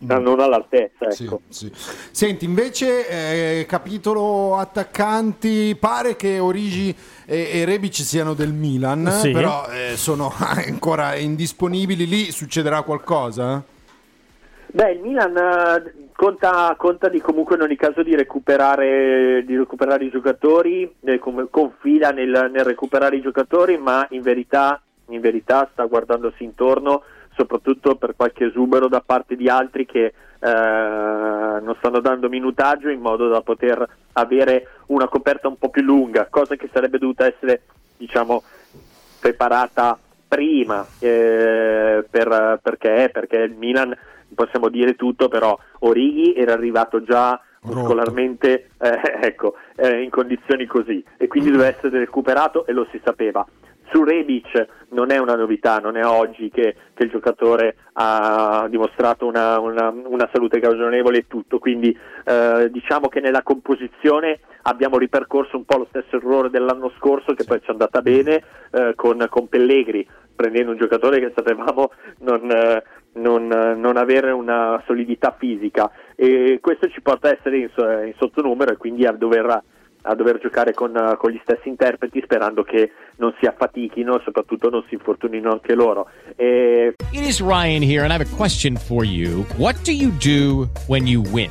non all'altezza. Sì, Ecco. sì. Senti, invece, eh, capitolo attaccanti, pare che Origi e, e Rebic siano del Milan, Sì. però eh, sono ancora indisponibili. Lì succederà qualcosa? Beh, il Milan eh, conta, conta di comunque in ogni caso di recuperare, di recuperare i giocatori, eh, confida nel, nel recuperare i giocatori, ma in verità, in verità sta guardandosi intorno soprattutto per qualche esubero da parte di altri che eh, non stanno dando minutaggio in modo da poter avere una coperta un po' più lunga, cosa che sarebbe dovuta essere diciamo preparata prima eh, per- perché, perché il Milan possiamo dire tutto però Orighi era arrivato già muscolarmente eh, ecco, eh, in condizioni così e quindi doveva essere recuperato e lo si sapeva su Rebic non è una novità, non è oggi che, che il giocatore ha dimostrato una, una- una salute cagionevole e tutto, quindi eh, diciamo che nella composizione abbiamo ripercorso un po' lo stesso errore dell'anno scorso che poi ci è andata bene eh, con, con Pellegri, prendendo un giocatore che sapevamo non, eh, non, non avere una solidità fisica. E questo ci porta a essere in, in sottonumero e quindi a dover a dover giocare con, eh, con gli stessi interpreti sperando che non si affatichino e soprattutto non si infortunino anche loro. E It is Ryan here, and I have a question for you. What do you do when you win?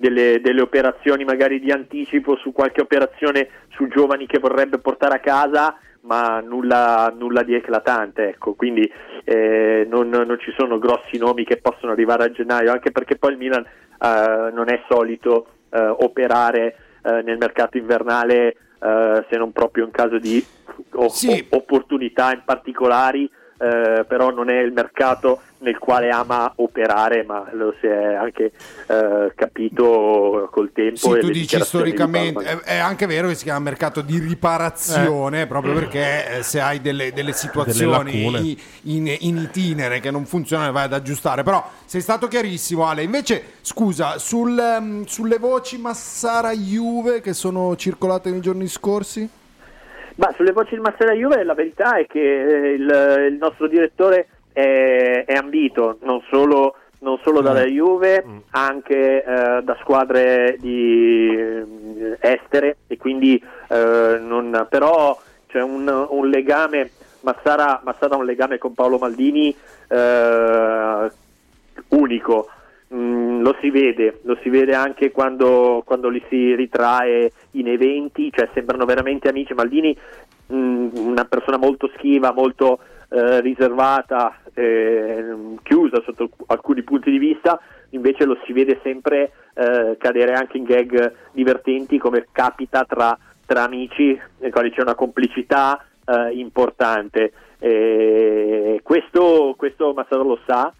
delle, delle operazioni magari di anticipo su qualche operazione su giovani che vorrebbe portare a casa ma nulla, nulla di eclatante ecco quindi eh, non, non ci sono grossi nomi che possono arrivare a gennaio anche perché poi il Milan eh, non è solito eh, operare eh, nel mercato invernale eh, se non proprio in caso di o- Sì. opportunità in particolari eh, però non è il mercato nel quale ama operare, ma lo si è anche eh, capito col tempo. Sì, e tu dici di storicamente, Baumann. è, è anche vero che si chiama mercato di riparazione, proprio perché eh, se hai delle, delle situazioni i- in, in itinere che non funzionano vai ad aggiustare, però sei stato chiarissimo Ale, invece scusa, sul, ehm, sulle voci Massara-Juve che sono circolate nei giorni scorsi? Ma sulle voci di Marcella Juve la verità è che eh, il, il nostro direttore è, è, ambito non solo, non solo dalla Juve, anche eh, da squadre di eh, estere e quindi eh, non, però c'è un, un legame, Massara, Massara ha un legame con Paolo Maldini eh, unico. Mm, lo si vede, lo si vede anche quando, quando li si ritrae in eventi, cioè sembrano veramente amici. Maldini, mm, una persona molto schiva, molto eh, riservata, eh, chiusa sotto alc- alcuni punti di vista, invece lo si vede sempre eh, cadere anche in gag divertenti come capita tra, tra amici, nei quali c'è una complicità eh, importante. Questo, questo Massaro lo sa,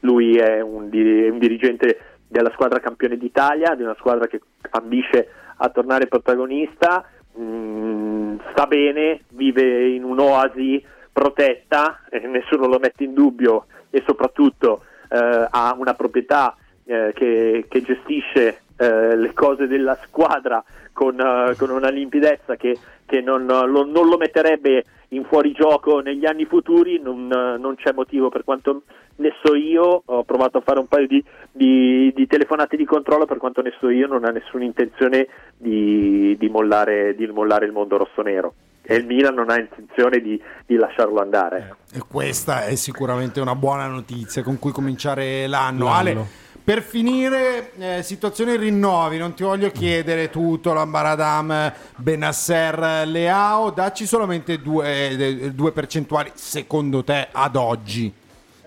lui è un, di- un dirigente della squadra campione d'Italia, di una squadra che ambisce a tornare protagonista, mm, sta bene, vive in un'oasi protetta, eh, nessuno lo mette in dubbio e soprattutto eh, ha una proprietà eh, che, che gestisce eh, le cose della squadra con, eh, con una limpidezza che, che non, lo, non lo metterebbe in fuorigioco negli anni futuri, non, non c'è motivo per quanto ne so io, ho provato a fare un paio di, di- di telefonate di controllo, per quanto ne so io non ha nessuna intenzione di, di mollare, di mollare il mondo rossonero e il Milan non ha intenzione di, di lasciarlo andare. E questa è sicuramente una buona notizia con cui cominciare l'anno. L'anno. Ale, per finire, eh, situazione rinnovi, non ti voglio chiedere tutto, Lambaradam, Benasser, Leao, dacci solamente due, eh, due percentuali secondo te ad oggi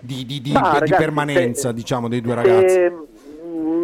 di, di- di- Ma, di ragazzi, permanenza se- diciamo dei due Se- ragazzi.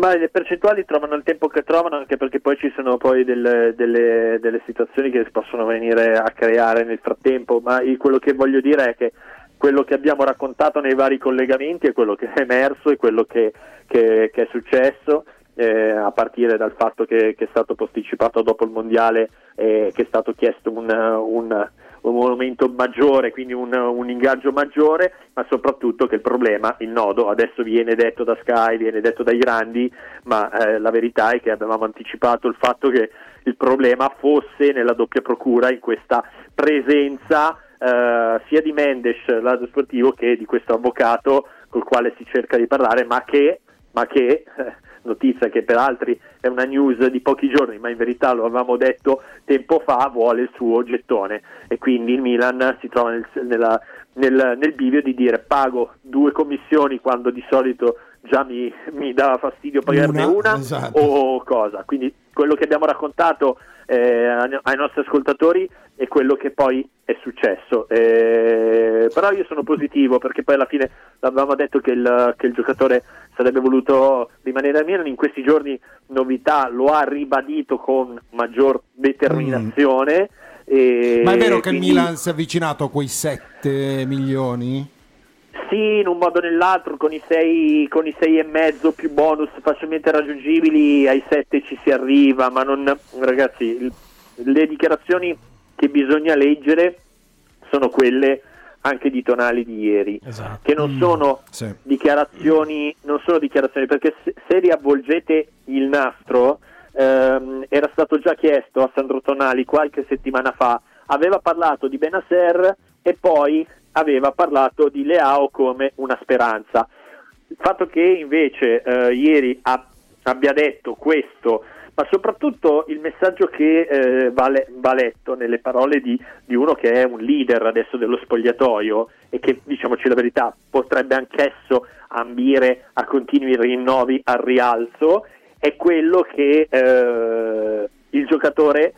ma le percentuali trovano il tempo che trovano anche perché poi ci sono poi delle, delle- delle situazioni che si possono venire a creare nel frattempo, ma il- quello che voglio dire è che quello che abbiamo raccontato nei vari collegamenti è quello che è emerso e quello che, che- che è successo. eh, a partire dal fatto che, che è stato posticipato dopo il mondiale e che è stato chiesto un, un- un momento maggiore, quindi un, un ingaggio maggiore, ma soprattutto che il problema, il nodo, adesso viene detto da Sky, viene detto dai grandi, ma eh, la verità è che avevamo anticipato il fatto che il problema fosse nella doppia procura in questa presenza eh, sia di Mendes, lato sportivo, che di questo avvocato col quale si cerca di parlare, ma che, ma che eh, notizia che per altri è una news di pochi giorni, ma in verità lo avevamo detto tempo fa, vuole il suo gettone e quindi il Milan si trova nel, nella- nel- nel bivio di dire pago due commissioni quando di solito già mi, mi dava fastidio pagarne Una, una, esatto. o cosa. Quindi quello che abbiamo raccontato eh, ai nostri ascoltatori è quello che poi è successo. Eh, però io sono positivo perché poi alla fine avevamo detto che il, che il giocatore sarebbe voluto rimanere a Milan. In questi giorni novità lo ha ribadito con maggior determinazione. e Ma è vero che il quindi- Milan si è avvicinato a quei 7 milioni? Sì, in un modo o nell'altro, con i sei, con i sei e mezzo più bonus facilmente raggiungibili, ai sette ci si arriva, ma non, ragazzi, le dichiarazioni che bisogna leggere sono quelle anche di Tonali di ieri, Esatto. che non sono Sì. dichiarazioni, non sono dichiarazioni, perché se, se riavvolgete il nastro, ehm, era stato già chiesto a Sandro Tonali qualche settimana fa, aveva parlato di Benasser e poi aveva parlato di Leao come una speranza. Il fatto che invece eh, ieri ha- abbia detto questo, ma soprattutto il messaggio che eh, va, le- va letto nelle parole di, di uno che è un leader adesso dello spogliatoio e che, diciamoci la verità, potrebbe anch'esso ambire a continui rinnovi al rialzo, è quello che eh, il giocatore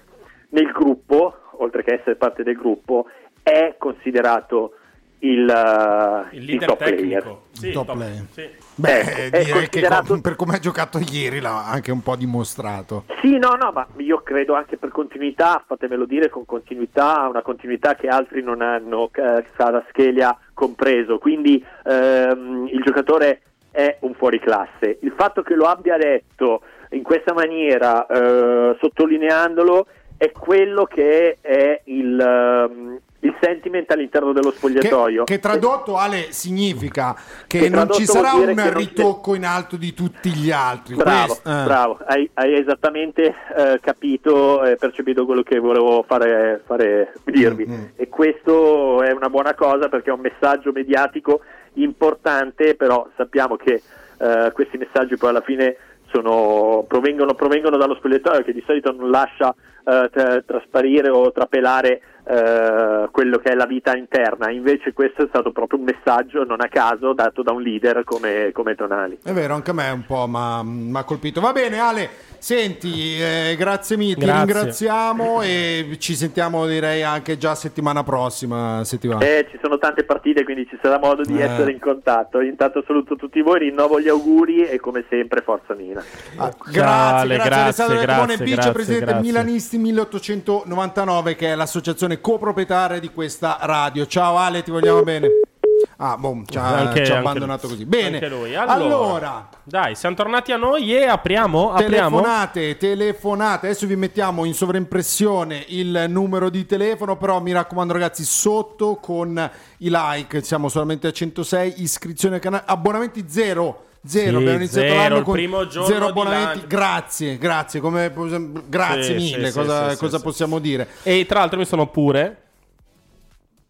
nel gruppo, oltre che essere parte del gruppo, è considerato il, Il il leader top player. tecnico. Sì, Top top- player. sì. Beh, Ecco, direi che considerato- co- per come ha giocato ieri l'ha anche un po' dimostrato. Sì, no, no, ma io credo anche per continuità, fatemelo dire, con continuità, una continuità che altri non hanno, eh, Schelia compreso. Quindi ehm, il giocatore è un fuoriclasse. Il fatto che lo abbia detto in questa maniera, eh, sottolineandolo, è quello che è il, ehm, il sentiment all'interno dello Che, spogliatoio. che tradotto Ale significa che, Che non ci sarà un che ritocco in alto di tutti gli altri. Bravo, Questo- eh. bravo, hai, hai esattamente eh, capito e percepito quello che volevo fare, fare dirvi. Mm, E questo è una buona cosa perché è un messaggio mediatico importante, però sappiamo che eh, questi messaggi poi alla fine sono- provengono, provengono dallo spogliatoio che di solito non lascia eh, tra- trasparire o trapelare eh, quello che è la vita interna, invece questo è stato proprio un messaggio non a caso dato da un leader come, come Tonali. È vero, anche a me un po' mi ha colpito. Va bene, Ale, senti, eh, grazie mille, ti Grazie. ringraziamo e ci sentiamo direi anche già settimana prossima. Settimana. Eh, ci sono tante partite, quindi ci sarà modo di Eh. essere in contatto. Intanto saluto tutti voi, rinnovo gli auguri e come sempre forza Mina. Ah, grazie, Ale, grazie, grazie, grazie, vicepresidente grazie, grazie. Milanisti 1899, che è l'associazione coproprietaria di questa radio. Ciao Ale, ti vogliamo bene. Ah, boh, ci ha, Anche- ci ha abbandonato così. Bene, Anche lui. allora, Allora, dai, siamo tornati a noi e apriamo. apriamo. telefonate, telefonate. Adesso vi mettiamo in sovraimpressione il numero di telefono, però mi raccomando ragazzi, sotto con i like, siamo solamente a 106 iscrizioni al canale, abbonamenti zero. Zero, Sì, abbiamo iniziato zero, l'anno con primo giorno zero abbonamenti. lancio. Grazie, grazie, come, grazie Sì, mille. sì, sì, cosa sì, cosa sì, possiamo dire? E tra l'altro mi sono pure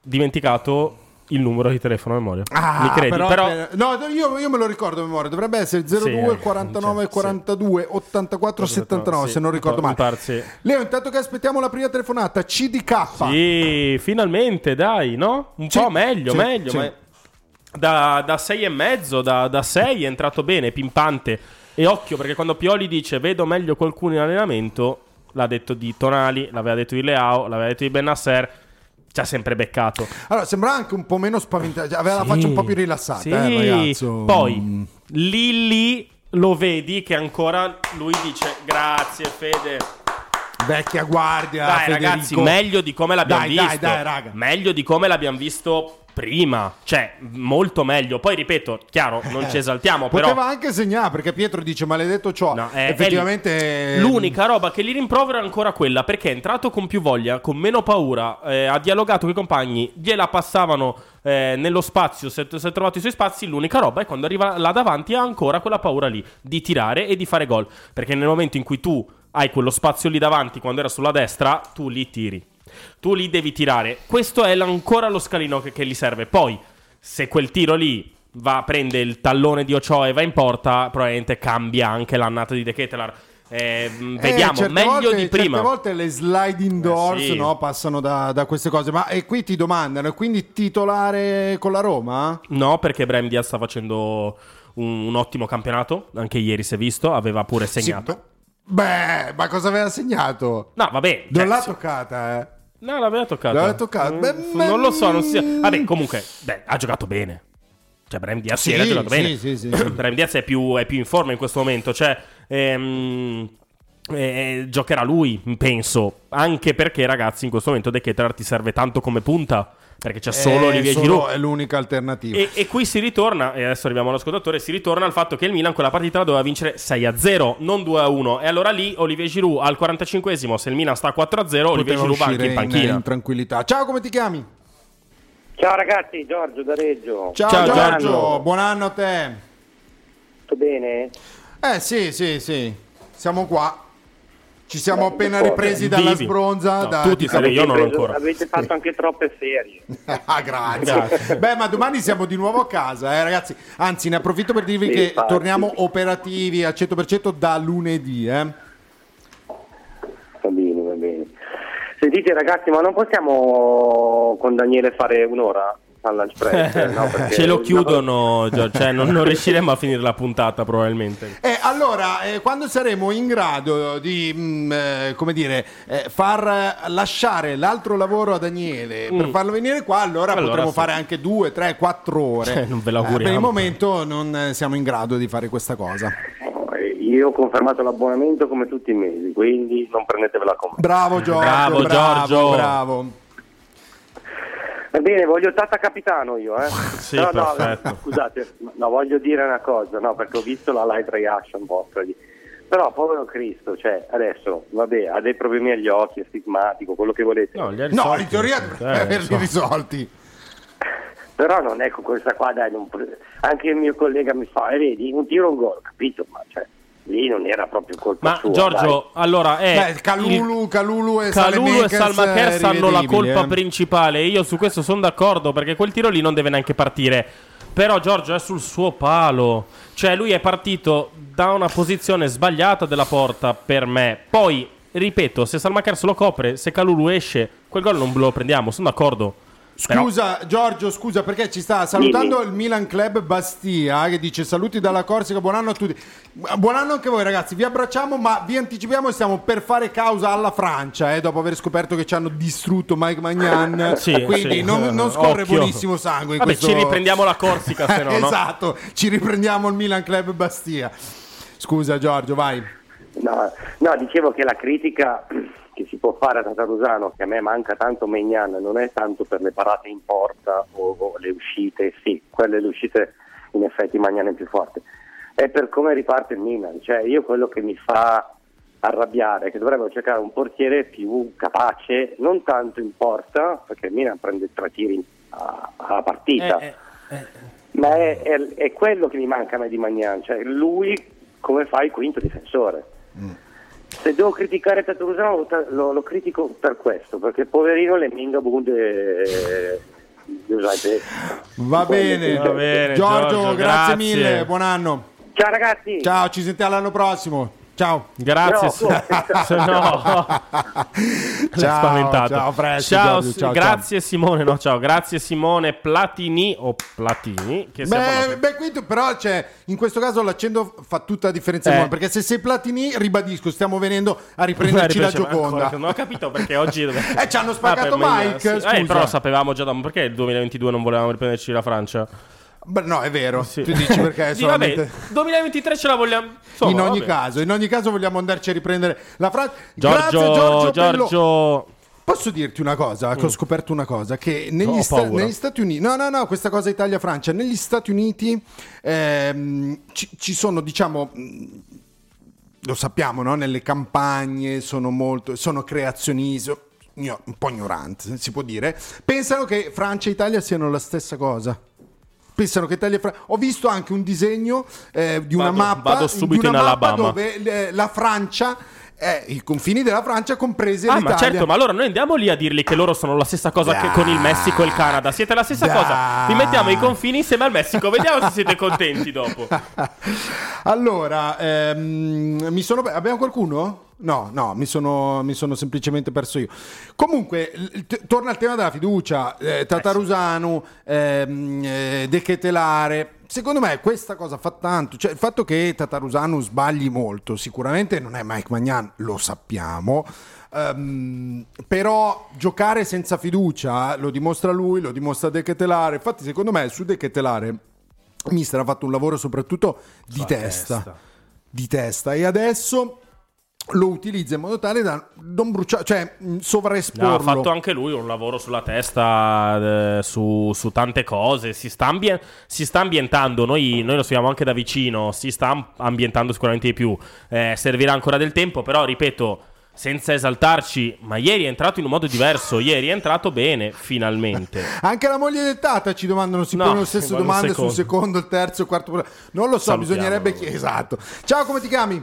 dimenticato il numero di telefono a memoria. Ah, Mi credi? però, Però, no, io, io me lo ricordo a memoria. Dovrebbe essere 02 Sì, 49 cioè, 42 84 79. Sì, se non ricordo male. pare, sì. Leo, intanto che aspettiamo la prima telefonata, CDK. Sì, finalmente, dai, no? Un Sì, po' meglio, sì, meglio. Sì. Da, da sei e mezzo, da, da sei è entrato bene, pimpante. E occhio, perché quando Pioli dice vedo meglio qualcuno in allenamento, l'ha detto di Tonali, l'aveva detto di Leao, l'aveva detto di Benasser, ci ha sempre beccato. Allora, sembra anche un po' meno spaventato. cioè, Aveva la faccia un po' più rilassata, Sì. eh, ragazzo. Poi, Mm. lì lì lo vedi che ancora lui dice grazie Fede. Vecchia guardia. Dai Federico. ragazzi, meglio di come l'abbiamo Dai, visto. dai, dai, raga. Meglio di come l'abbiamo visto prima. Cioè, molto meglio. Poi ripeto, chiaro, non ci esaltiamo, però Poteva anche segnare perché Pietro dice maledetto ciò. No, è- Effettivamente. l'unica roba che gli rimprovero è ancora quella perché è entrato con più voglia, con meno paura, eh, ha dialogato con i compagni, gliela passavano eh, nello spazio, è, si è trovato i suoi spazi, l'unica roba è quando arriva là davanti ha ancora quella paura lì di tirare e di fare gol, perché nel momento in cui tu hai quello spazio lì davanti quando era sulla destra, tu lì tiri. Tu lì devi tirare. Questo è ancora lo scalino che, che gli serve. Poi, se quel tiro lì va, prende il tallone di Ochoa e va in porta, probabilmente cambia anche l'annata di De Ketelaar. Eh, Eh, vediamo, certe meglio volte- di prima. Certe volte le sliding doors Eh, sì. no, passano da, da queste cose. Ma e qui ti domandano: e quindi titolare con la Roma? No, perché Brahim Diaz sta facendo un, un ottimo campionato. Anche ieri si è visto, aveva pure segnato. Sì, beh, ma cosa aveva segnato? No, vabbè. Non cioè, l'ha toccata, eh. No, l'aveva toccato. L'aveva toccato. Mm, Beh, beh, non lo so, non si... mm. Vabbè, comunque, beh, ha giocato bene. Cioè, Brahim Diaz Sì, ha giocato sì, bene. sì, sì, sì. Brahim Diaz è più, è più in forma in questo momento. Cioè, ehm, eh, giocherà lui, penso. Anche perché, ragazzi, in questo momento De Ketelaar ti serve tanto come punta. Perché c'è solo Eh, Olivier solo- Giroud. È l'unica alternativa. E, e qui si ritorna, e adesso arriviamo all'ascoltatore, si ritorna al fatto che il Milan quella partita la doveva vincere 6-0, non 2-1. E allora lì Olivier Giroud al 45esimo, se il Milan sta 4-0, Olivier Giroud va anche in panchina. in tranquillità. Ciao, come ti chiami? Ciao ragazzi, Giorgio da Reggio. Ciao, Ciao, Giorgio, Giorgio. buon anno a te. Tutto bene? Eh sì, sì, sì. Siamo qua. Ci siamo appena ripresi eh. dalla Vivi. sbronza. No, da- tutti siamo- io non Avete ancora. Avete fatto anche troppe ferie. Ah, grazie. Grazie. Beh, ma domani siamo di nuovo a casa, eh, ragazzi. Anzi, ne approfitto per dirvi Sì, che infatti. torniamo operativi al 100% da lunedì. Eh. Va bene, va bene. Sentite ragazzi, ma non possiamo con Daniele fare un'ora al lunch break? no? Perché- Ce lo no. chiudono, Gio- cioè non, non riusciremo a finire la puntata probabilmente. Eh, allora, eh, quando saremo in grado di, mm, eh, come dire, eh, far eh, lasciare l'altro lavoro a Daniele per Mm. farlo venire qua, allora, Allora potremo sì. fare anche due, tre, quattro ore. Eh, non ve Eh, l'auguriamo. per il momento non eh, siamo in grado di fare questa cosa. No, eh, Io ho confermato l'abbonamento come tutti i mesi, quindi non prendetevela con me. Bravo Giorgio, Bravo, bravo, Giorgio. bravo. Va bene, voglio Tata Capitano io, eh. Sì, no, no, scusate, no, voglio dire una cosa, no, perché ho visto la live reaction vostra. di- però povero Cristo, cioè adesso, vabbè, ha dei problemi agli occhi, è stigmatico, quello che volete. No, ha No, risolti. in teoria Eh, dovrebbe averli risolti. Però non è con questa qua, dai, non anche il mio collega mi fa, e vedi, un tiro un gol, capito? Ma cioè, lì non era proprio colpa Ma sua. Giorgio, allora è Beh, Calulu, Calulu e Calulu e eh, Kers hanno la rivedibili, colpa eh. principale. Io su questo sono d'accordo perché quel tiro lì non deve neanche partire. Però Giorgio è sul suo palo. Cioè lui è partito da una posizione sbagliata della porta per me. Poi, ripeto, se Salma Kers lo copre, se Calulu esce, quel gol non lo prendiamo, sono d'accordo. Però- Scusa Giorgio, scusa perché ci sta salutando il Milan Club Bastia che dice saluti dalla Corsica, buon anno a tutti. Buon anno anche voi ragazzi, vi abbracciamo ma vi anticipiamo che stiamo per fare causa alla Francia eh, dopo aver scoperto che ci hanno distrutto Mike Magnan. Sì, Quindi sì. non, non scorre Occhio. buonissimo sangue. in Vabbè, questo- ci riprendiamo la Corsica, se no, no? esatto, ci riprendiamo il Milan Club Bastia. Scusa Giorgio, vai. No, no, dicevo che la critica che si può fare a Tatarusano, che a me manca tanto Megnan, non è tanto per le parate in porta o, o le uscite, sì, quelle le uscite in effetti Magnan è più forte, è per come riparte il Milan. Cioè, io quello che mi fa arrabbiare è che dovrebbero cercare un portiere più capace, non tanto in porta, perché il Milan prende tre tiri a- alla partita. Eh, eh, Ma è, è- è quello che mi manca a me di Magnan, cioè lui come fa il quinto difensore. Se devo criticare Tatarusano lo, lo, lo critico per questo, perché poverino le mingabunde eh, usate. Va bene. Va bene, Giorgio, Giorgio, grazie grazie. mille, buon anno. Ciao ragazzi! Ciao, ci sentiamo l'anno prossimo. Ciao. Grazie. No, Se no, Ciao, spaventato. ciao, a presto, Ciao, Giorgio, ciao, grazie Simone. No, ciao, grazie Simone Platini o Platini. Che Beh, beh, qui però cioè, in questo caso l'accento fa tutta la differenza Eh. perché se sei Platini, ribadisco, stiamo venendo a riprenderci la Gioconda. ancora- Non ho capito perché oggi. Eh, ci hanno spaccato Ah, Mike, sì. scusa. Eh, però lo sapevamo già da. Perché il 2022 non volevamo riprenderci la Francia? Beh, no, è vero. Sì. Tu dici perché è Sì, vabbè, solamente... 2023 ce la vogliamo. insomma, in ogni vabbè. caso, in ogni caso vogliamo andarci a riprendere la Francia. Giorgio, Grazie Giorgio, Giorgio. Posso dirti una cosa? Che ho scoperto una cosa: che negli, Ho sta- negli Stati Uniti, no, no, no, questa cosa Italia-Francia. Negli Stati Uniti ehm, ci, ci sono, diciamo, mh, lo sappiamo, no? Nelle campagne sono molto, sono creazionisti. io- Un po' ignoranti, si può dire. Pensano che Francia e Italia siano la stessa cosa. Pensano che Italia e Francia. Ho visto anche un disegno eh, di una Vado- mappa, vado subito di una in mappa Alabama. dove la Francia, eh, i confini della Francia compresi Ah, l'Italia. ma certo, ma allora noi andiamo lì a dirgli che loro sono la stessa cosa che con il Messico e il Canada. Siete la stessa Dai. cosa. Vi mettiamo i confini insieme al Messico. Vediamo se siete contenti dopo. Allora, ehm, sono... abbiamo qualcuno? No, no, mi sono, mi sono semplicemente perso io. Comunque, t- torna al tema della fiducia. Eh, Tatarusanu, ehm, eh, De Ketelare. Secondo me questa cosa fa tanto. Cioè, il fatto che Tatarusanu sbagli molto, sicuramente non è Mike Magnan, lo sappiamo. Ehm, però giocare senza fiducia lo dimostra lui, lo dimostra De Ketelare. Infatti, secondo me, su De Ketelare Mister ha fatto un lavoro soprattutto di testa, testa. di testa e adesso lo utilizza in modo tale da non bruciare, cioè mh, sovraesporlo. ha fatto anche lui un lavoro sulla testa, eh, su, su tante cose. Si sta, ambien- si sta ambientando. Noi, noi lo seguiamo anche da vicino. Si sta am- ambientando sicuramente di più. Eh, servirà ancora del tempo, però ripeto. Senza esaltarci, ma ieri è entrato in un modo diverso. Ieri è entrato bene, finalmente. Anche la moglie del Tata ci domandano, si No, pongono le stesse domande secondo. sul secondo, il terzo, il quarto. Non lo so, Salutiamolo. bisognerebbe esatto. Ciao, come ti chiami?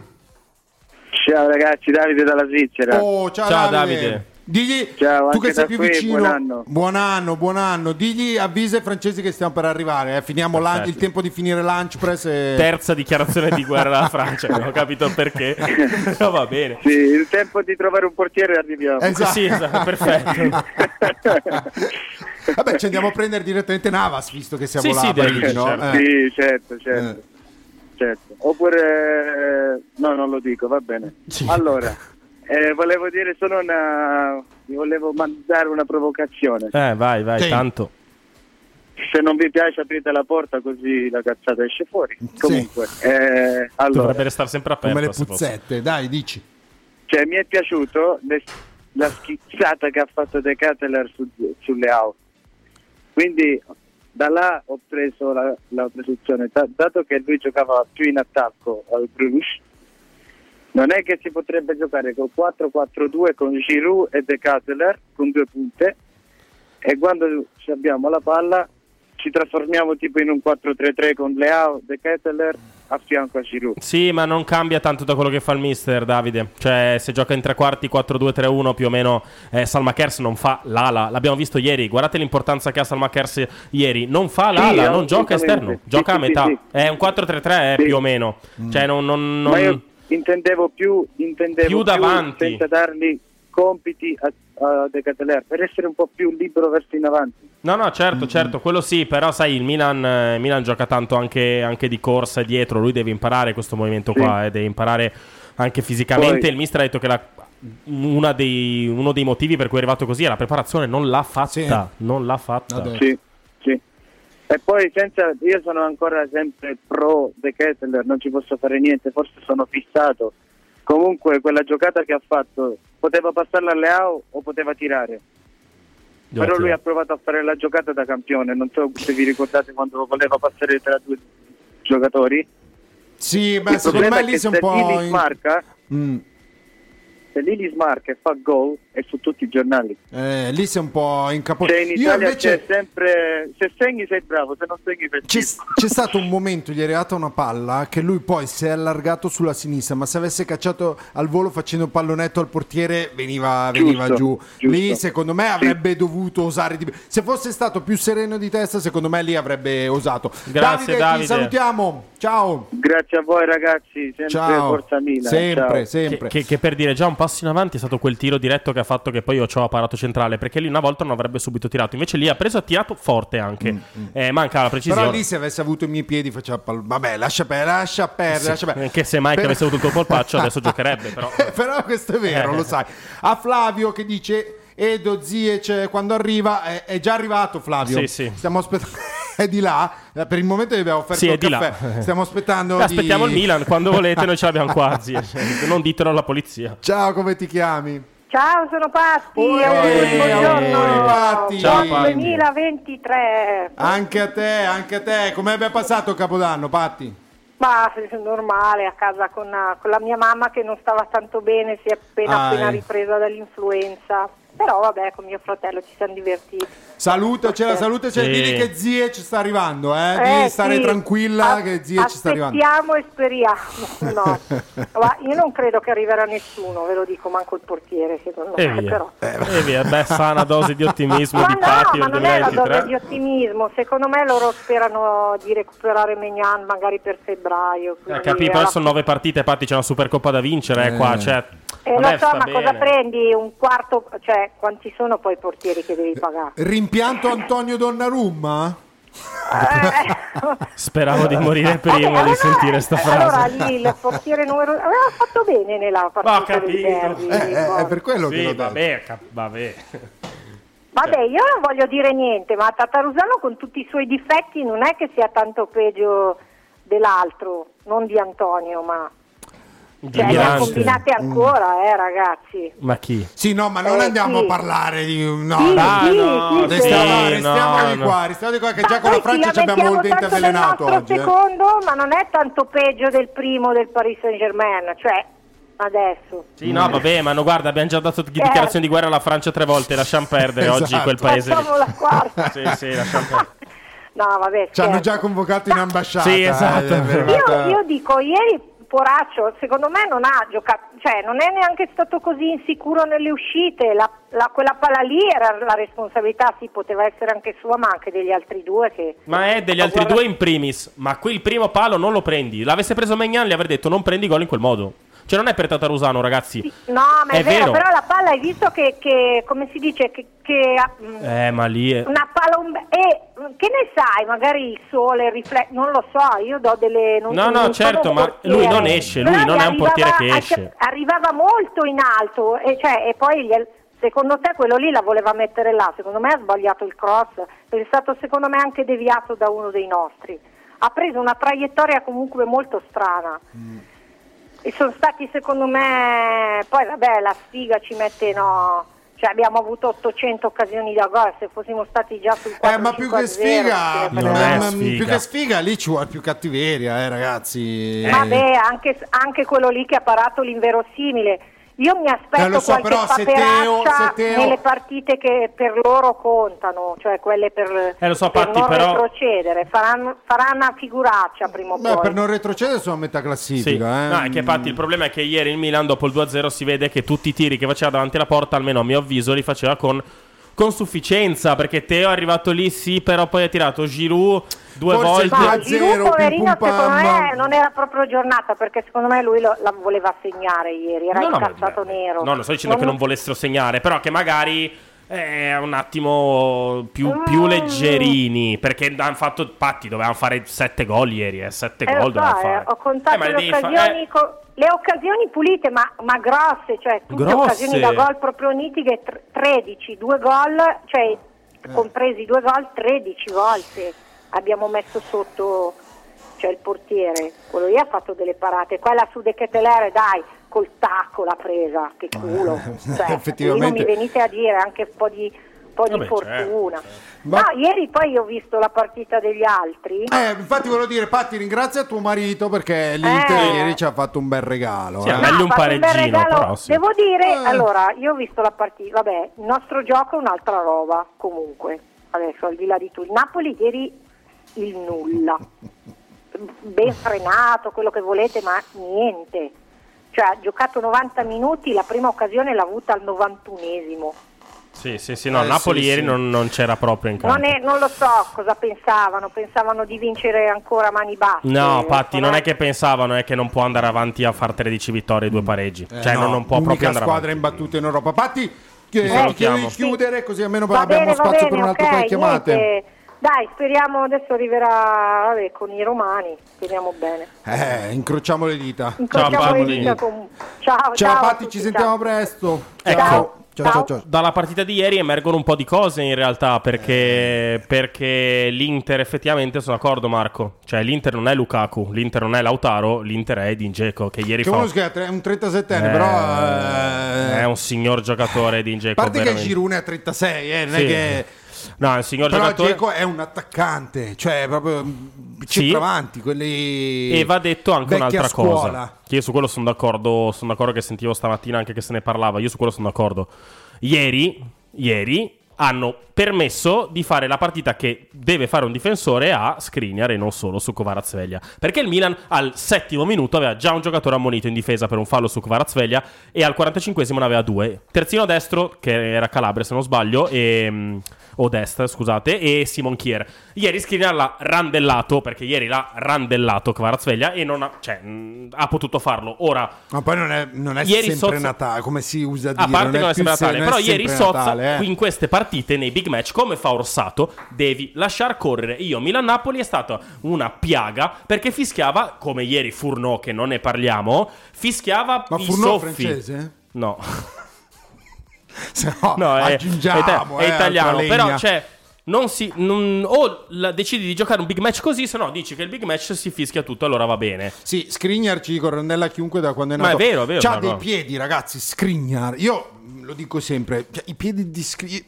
Ciao ragazzi, Davide dalla Svizzera. Oh, ciao, Ciao, Davide. Davide. Digli, Ciao, tu anche che sei da più qui, vicino, buon anno. buon anno, buon anno. Digli, avvisa i francesi che stiamo per arrivare. eh. Finiamo Perfetto. il tempo di finire lunch press. E... Terza dichiarazione di guerra alla Francia. Non ho capito perché. Però va bene. Sì, il tempo di trovare un portiere arriviamo. Esatto. Sì, esatto, perfetto. Vabbè, ci andiamo a prendere direttamente Navas, visto che siamo Sì, là. sì, Parigi, no? certo. Eh. Sì, certo, certo. Eh. Certo. Oppure... eh, No, non lo dico, va bene. Sì. Allora, eh, volevo dire solo una... Volevo mandare una provocazione. Eh, vai, vai, Sì. tanto. Se non vi piace aprite la porta così la cazzata esce fuori. Comunque, eh, allora, Dovrebbe restare sempre aperto. Come le puzzette, dai, dici. cioè, mi è piaciuto le- la schizzata che ha fatto De Ketteler su- sulle auto. Quindi da là ho preso la, la posizione, Da- dato che lui giocava più in attacco al Bruges, Non è che si potrebbe giocare col 4-4-2 con Giroud e De Ketelaere con due punte. E quando abbiamo la palla ci trasformiamo tipo in un 4-3-3 con Leao, De Ketelaere a fianco a Giroud. Sì, ma non cambia tanto da quello che fa il mister Davide. Cioè, se gioca in tre quarti 4-2-3-1 più o meno eh, Salmakers non fa l'ala. L'abbiamo visto ieri. Guardate l'importanza che ha Salmakers ieri. Non fa l'ala, Sì, non gioca esterno, Sì, gioca a sì, metà. sì. È un 4-3-3 eh, più o meno. Cioè, non, non- non- Ma io intendevo più, intendevo Più davanti. senza dargli compiti a, a De Ketelaere per essere un po' più libero verso in avanti. No, no, certo, certo, quello sì, però sai, il Milan, eh, Milan gioca tanto anche, anche di corsa e dietro, lui deve imparare questo movimento Sì. qua, e deve imparare anche fisicamente. Poi- il mister ha detto che la- una dei- uno dei motivi per cui è arrivato così è la preparazione, non l'ha fatta, non l'ha fatta. Sì, sì. E poi senza, io sono ancora sempre pro De Ketelaere, non ci posso fare niente, forse sono fissato. Comunque quella giocata che ha fatto poteva passarla a Leao o poteva tirare. Però lui ha provato a fare la giocata da campione, non so se vi ricordate quando voleva passare tra due giocatori. Sì, Il secondo me lì sei un po'. In- smarca, Mm. se Lili smarca e fa gol è su tutti i giornali. Eh, lì sei un po' in capo. Cioè in Io Italia invece c'è sempre se segni sei bravo, se non segni sei c'è, c'è stato un momento, gli è arrivata una palla che lui poi si è allargato sulla sinistra, ma se avesse cacciato al volo facendo un pallonetto al portiere veniva, Giusto, veniva giù. giusto. Lì secondo me avrebbe dovuto osare di più. Se fosse stato più sereno di testa, secondo me lì avrebbe osato. Grazie, Davide, Davide. ti salutiamo. Ciao. Grazie a voi ragazzi, sempre Ciao. forza Milan. Sempre, ciao. sempre. Che, che per dire già un passo in avanti è stato quel tiro diretto che ha fatto che poi io ho parato centrale perché lì una volta non avrebbe subito tirato invece lì ha preso e ha tirato forte anche Eh, manca la precisione Mm, Però lì se avesse avuto i miei piedi faceva pal- Vabbè, lascia perdere, lascia perdere, Sì, lascia perdere. che se mai che Per- avesse avuto il tuo polpaccio adesso giocherebbe però Però questo è vero, Eh. lo sai. A Flavio che dice Edo Ziec quando arriva è, è già arrivato Flavio. Sì, sì. Stiamo aspettando è di là. Eh, Per il momento gli abbiamo offerto Sì, il caffè. là. Stiamo aspettando Beh, aspettiamo di- il Milan quando volete noi ce l'abbiamo qua zia. non ditelo alla polizia Ciao, come ti chiami? Ciao, sono Patti. Oi, auguri, buongiorno. Patti. Buon Ciao, Patti. 2023. Anche a te, anche a te. Come abbia passato Capodanno, Patti? Ma è normale, a casa con, con la mia mamma che non stava tanto bene, si è appena, Ah, appena eh. ripresa dall'influenza. Però vabbè, con mio fratello ci siamo divertiti. Salutacela, salutacela. Sì. Digli che Zie ci sta arrivando, eh. Eh, stare sì. tranquilla A- che Zie ci sta arrivando. Aspettiamo e speriamo. No. Ma io non credo che arriverà nessuno, ve lo dico, manco il portiere, secondo e me. via Però. e via beh sana dose di ottimismo Ma di no, Patti ma non è la dose 2023 di ottimismo. Secondo me loro sperano di recuperare Megnan magari per febbraio. eh, capì, poi sono nove partite Patti c'è una Supercoppa da vincere eh, qua cioè Eh, lo so, ma bene. cosa prendi? Un quarto, cioè quanti sono poi i portieri che devi pagare? Rimpianto Antonio Donnarumma? speravo di morire prima di sentire sta frase Allora lì il portiere numero aveva fatto bene nella partita del derby, Eh, eh, è per quello che Sì, l'ho detto. vabbè, cap- vabbè. Vabbè, io non voglio dire niente, ma Tatarusano con tutti i suoi difetti non è che sia tanto peggio dell'altro, non di Antonio, ma cioè, ne combinate ancora, eh, ragazzi. ma chi? Sì, no, ma non Eh, andiamo sì. a parlare di no, Sì, no, sì, no, sì, restiamo, sì. restiamo no, di no. qua, restiamo di qua che Ma già con la Francia ci abbiamo il lamentiamo dente avvelenato oggi. eh. secondo, ma non è tanto peggio del primo del Paris Saint Germain, cioè adesso. Sì, no, vabbè, ma no, guarda, abbiamo già dato dichiarazioni di guerra alla Francia tre volte, lasciamo perdere oggi Esatto. quel paese. Facciamo la quarta. Sì, sì, lasciamo perdere. No, vabbè, Ci hanno già convocato in ambasciata. Sì, esatto. eh, arrivata- Io, io dico, ieri Poraccio, secondo me non ha giocato, cioè non è neanche stato così insicuro nelle uscite, la, la- quella palla lì era la responsabilità, sì, poteva essere anche sua, ma anche degli altri due che... Ma è degli altri Guarda- due in primis. Ma qui il primo palo non lo prendi. L'avesse preso Megnan, gli avrei detto non prendi gol in quel modo. Cioè, non è per Tatarusano, ragazzi. No, ma è, È vero, vero. però la palla hai visto che, che come si dice, che, che ha- mm, Eh, ma lì è... una palla un be- e mm, che ne sai, magari il sole riflette, non lo so, io do delle non No, no, certo, ma portiere. lui non esce, lui non è un portiere che esce. Arrivava molto in alto e, cioè, e poi gli- secondo te quello lì la voleva mettere là, secondo me ha sbagliato il cross, è stato secondo me anche deviato da uno dei nostri. Ha preso una traiettoria comunque molto strana. E sono stati secondo me, poi vabbè la sfiga ci mette no, Cioè abbiamo avuto 800 occasioni da gol, se fossimo stati già sul 4 Eh, ma più che sfiga, ma- sfiga. più che sfiga, lì ci vuole più cattiveria, eh, ragazzi. Vabbè, anche, anche quello lì che ha parato l'inverosimile. Io mi aspetto Eh, lo so, qualche però se Teo- se Teo- nelle partite che per loro contano, cioè quelle per, Eh, lo so, per Patti, non però- retrocedere. Faranno, faranno una figuraccia prima o Beh, poi. per non retrocedere sono a metà Sì. classifica. eh. No, è che infatti il problema è che ieri il Milan dopo il 2-0 si vede che tutti i tiri che faceva davanti alla porta, almeno a mio avviso, li faceva con, con sufficienza. Perché Teo è arrivato lì, sì, però poi ha tirato Giroud due Forse volte. No, 2-0, Giroud, poverino, secondo me non era proprio giornata perché secondo me lui lo- la voleva segnare ieri, era No, no, incazzato beh, nero. No, non sto dicendo che non volessero segnare, però che magari è un attimo più, più Mm. leggerini. Perché hanno fatto patti, dovevano fare 7 gol ieri. Eh, 7 Eh, gol so, dovevano eh, fare. ho contato Eh, le, devi fa- occasioni, eh. co- le occasioni pulite ma, ma grosse, cioè tutte Grosse. occasioni da gol proprio nitiche, tr- 13, due gol, cioè compresi due gol 13 volte abbiamo messo sotto cioè il portiere, quello lì ha fatto delle parate, quella su De Ketelere dai, col tacco l'ha presa, che culo, cioè, effettivamente. non mi venite a dire anche un po' di, un po' di Vabbè, fortuna. Ma- No, ieri poi ho visto la partita degli altri. Eh, infatti volevo dire, Patti, ringrazia tuo marito perché l'Inter Eh. ieri ci ha fatto un bel regalo. Sì, eh. Meglio un fatto bel pareggino, regalo. però, sì. Devo dire, Eh. allora, io ho visto la partita, vabbè, il nostro gioco è un'altra roba, comunque, adesso al di là di tutto. Il Napoli ieri il nulla, ben frenato, quello che volete, ma niente. Cioè, ha giocato 90 minuti, la prima occasione l'ha avuta al 91esimo. Sì, sì, sì. No, Eh, Napoli sì, ieri sì. Non, non c'era proprio in campo. Non, è- non lo so cosa pensavano, pensavano di vincere ancora a mani basse. No, Patti, non è che pensavano, è che non può andare avanti a far 13 vittorie e due pareggi. Eh, cioè, no, non, non può proprio andare squadra avanti. imbattuta in Europa. Patti, chi- salutiamo. devi chiudere così almeno Va abbiamo bene, spazio bene, per un altro ok, paio di chiamate. niente. Dai, speriamo adesso arriverà vabbè, con i romani, speriamo bene. Eh, incrociamo le dita. Incrociamo Patti. le dita con- Ciao, ciao, Ciao, a Patti, ci sentiamo ciao. presto. Ecco. Ciao. Ciao, ciao, ciao. Dalla partita di ieri emergono un po' di cose in realtà perché, perché l'Inter effettivamente sono d'accordo Marco, cioè l'Inter non è Lukaku, l'Inter non è Lautaro, l'Inter è Edin Dzeko che ieri Che fa che è un 37enne, Eh, però... eh, è un signor giocatore Edin A Dzeko parte che veramente. Giroud ne ha 36, eh, non Sì. è che... No, è un signor Però giocatore Dzeko è un attaccante, cioè proprio Sì. centravanti, quelli... E va detto anche un'altra scuola. cosa. Che io su quello sono d'accordo. Sono d'accordo che sentivo stamattina anche che se ne parlava. Io su quello sono d'accordo. Ieri, ieri hanno permesso di fare la partita che deve fare un difensore a Skriniar e non solo su Kvarazsvelia. Perché il Milan al settimo minuto aveva già un giocatore ammonito in difesa per un fallo su Kvarazsvelia e al 45esimo ne aveva due. Terzino destro, che era Calabria se non sbaglio, e, mm, o destra, scusate, e Simon Kier. Ieri Skriniar l'ha randellato, perché ieri l'ha randellato Kvarazsvelia e non ha, cioè, mm, ha potuto farlo. Ora, Ma poi non è, non è Ieri sempre Soz- Natale, come si usa dire. a parte che non è sempre se- Natale, non è però ieri Sozza Natale, eh. in queste partite, nei big match, come fa Orsato, devi lasciar correre. Io, Milan-Napoli è stata una piaga perché fischiava, come ieri Furno, che non ne parliamo, fischiava Ma i Furno soffi. francese? No, Se no, no, è, aggiungiamo, è, eh, è italiano. Però, cioè, non si. non- o la- decidi di giocare un big match così, se no dici che il big match si fischia tutto, allora va bene. Sì, Skriniar ci dico rondella a chiunque da quando è Ma è nato. vero, è vero, C'ha no, dei no. piedi, ragazzi, Skriniar. Io lo dico sempre, cioè, i piedi di Skriniar...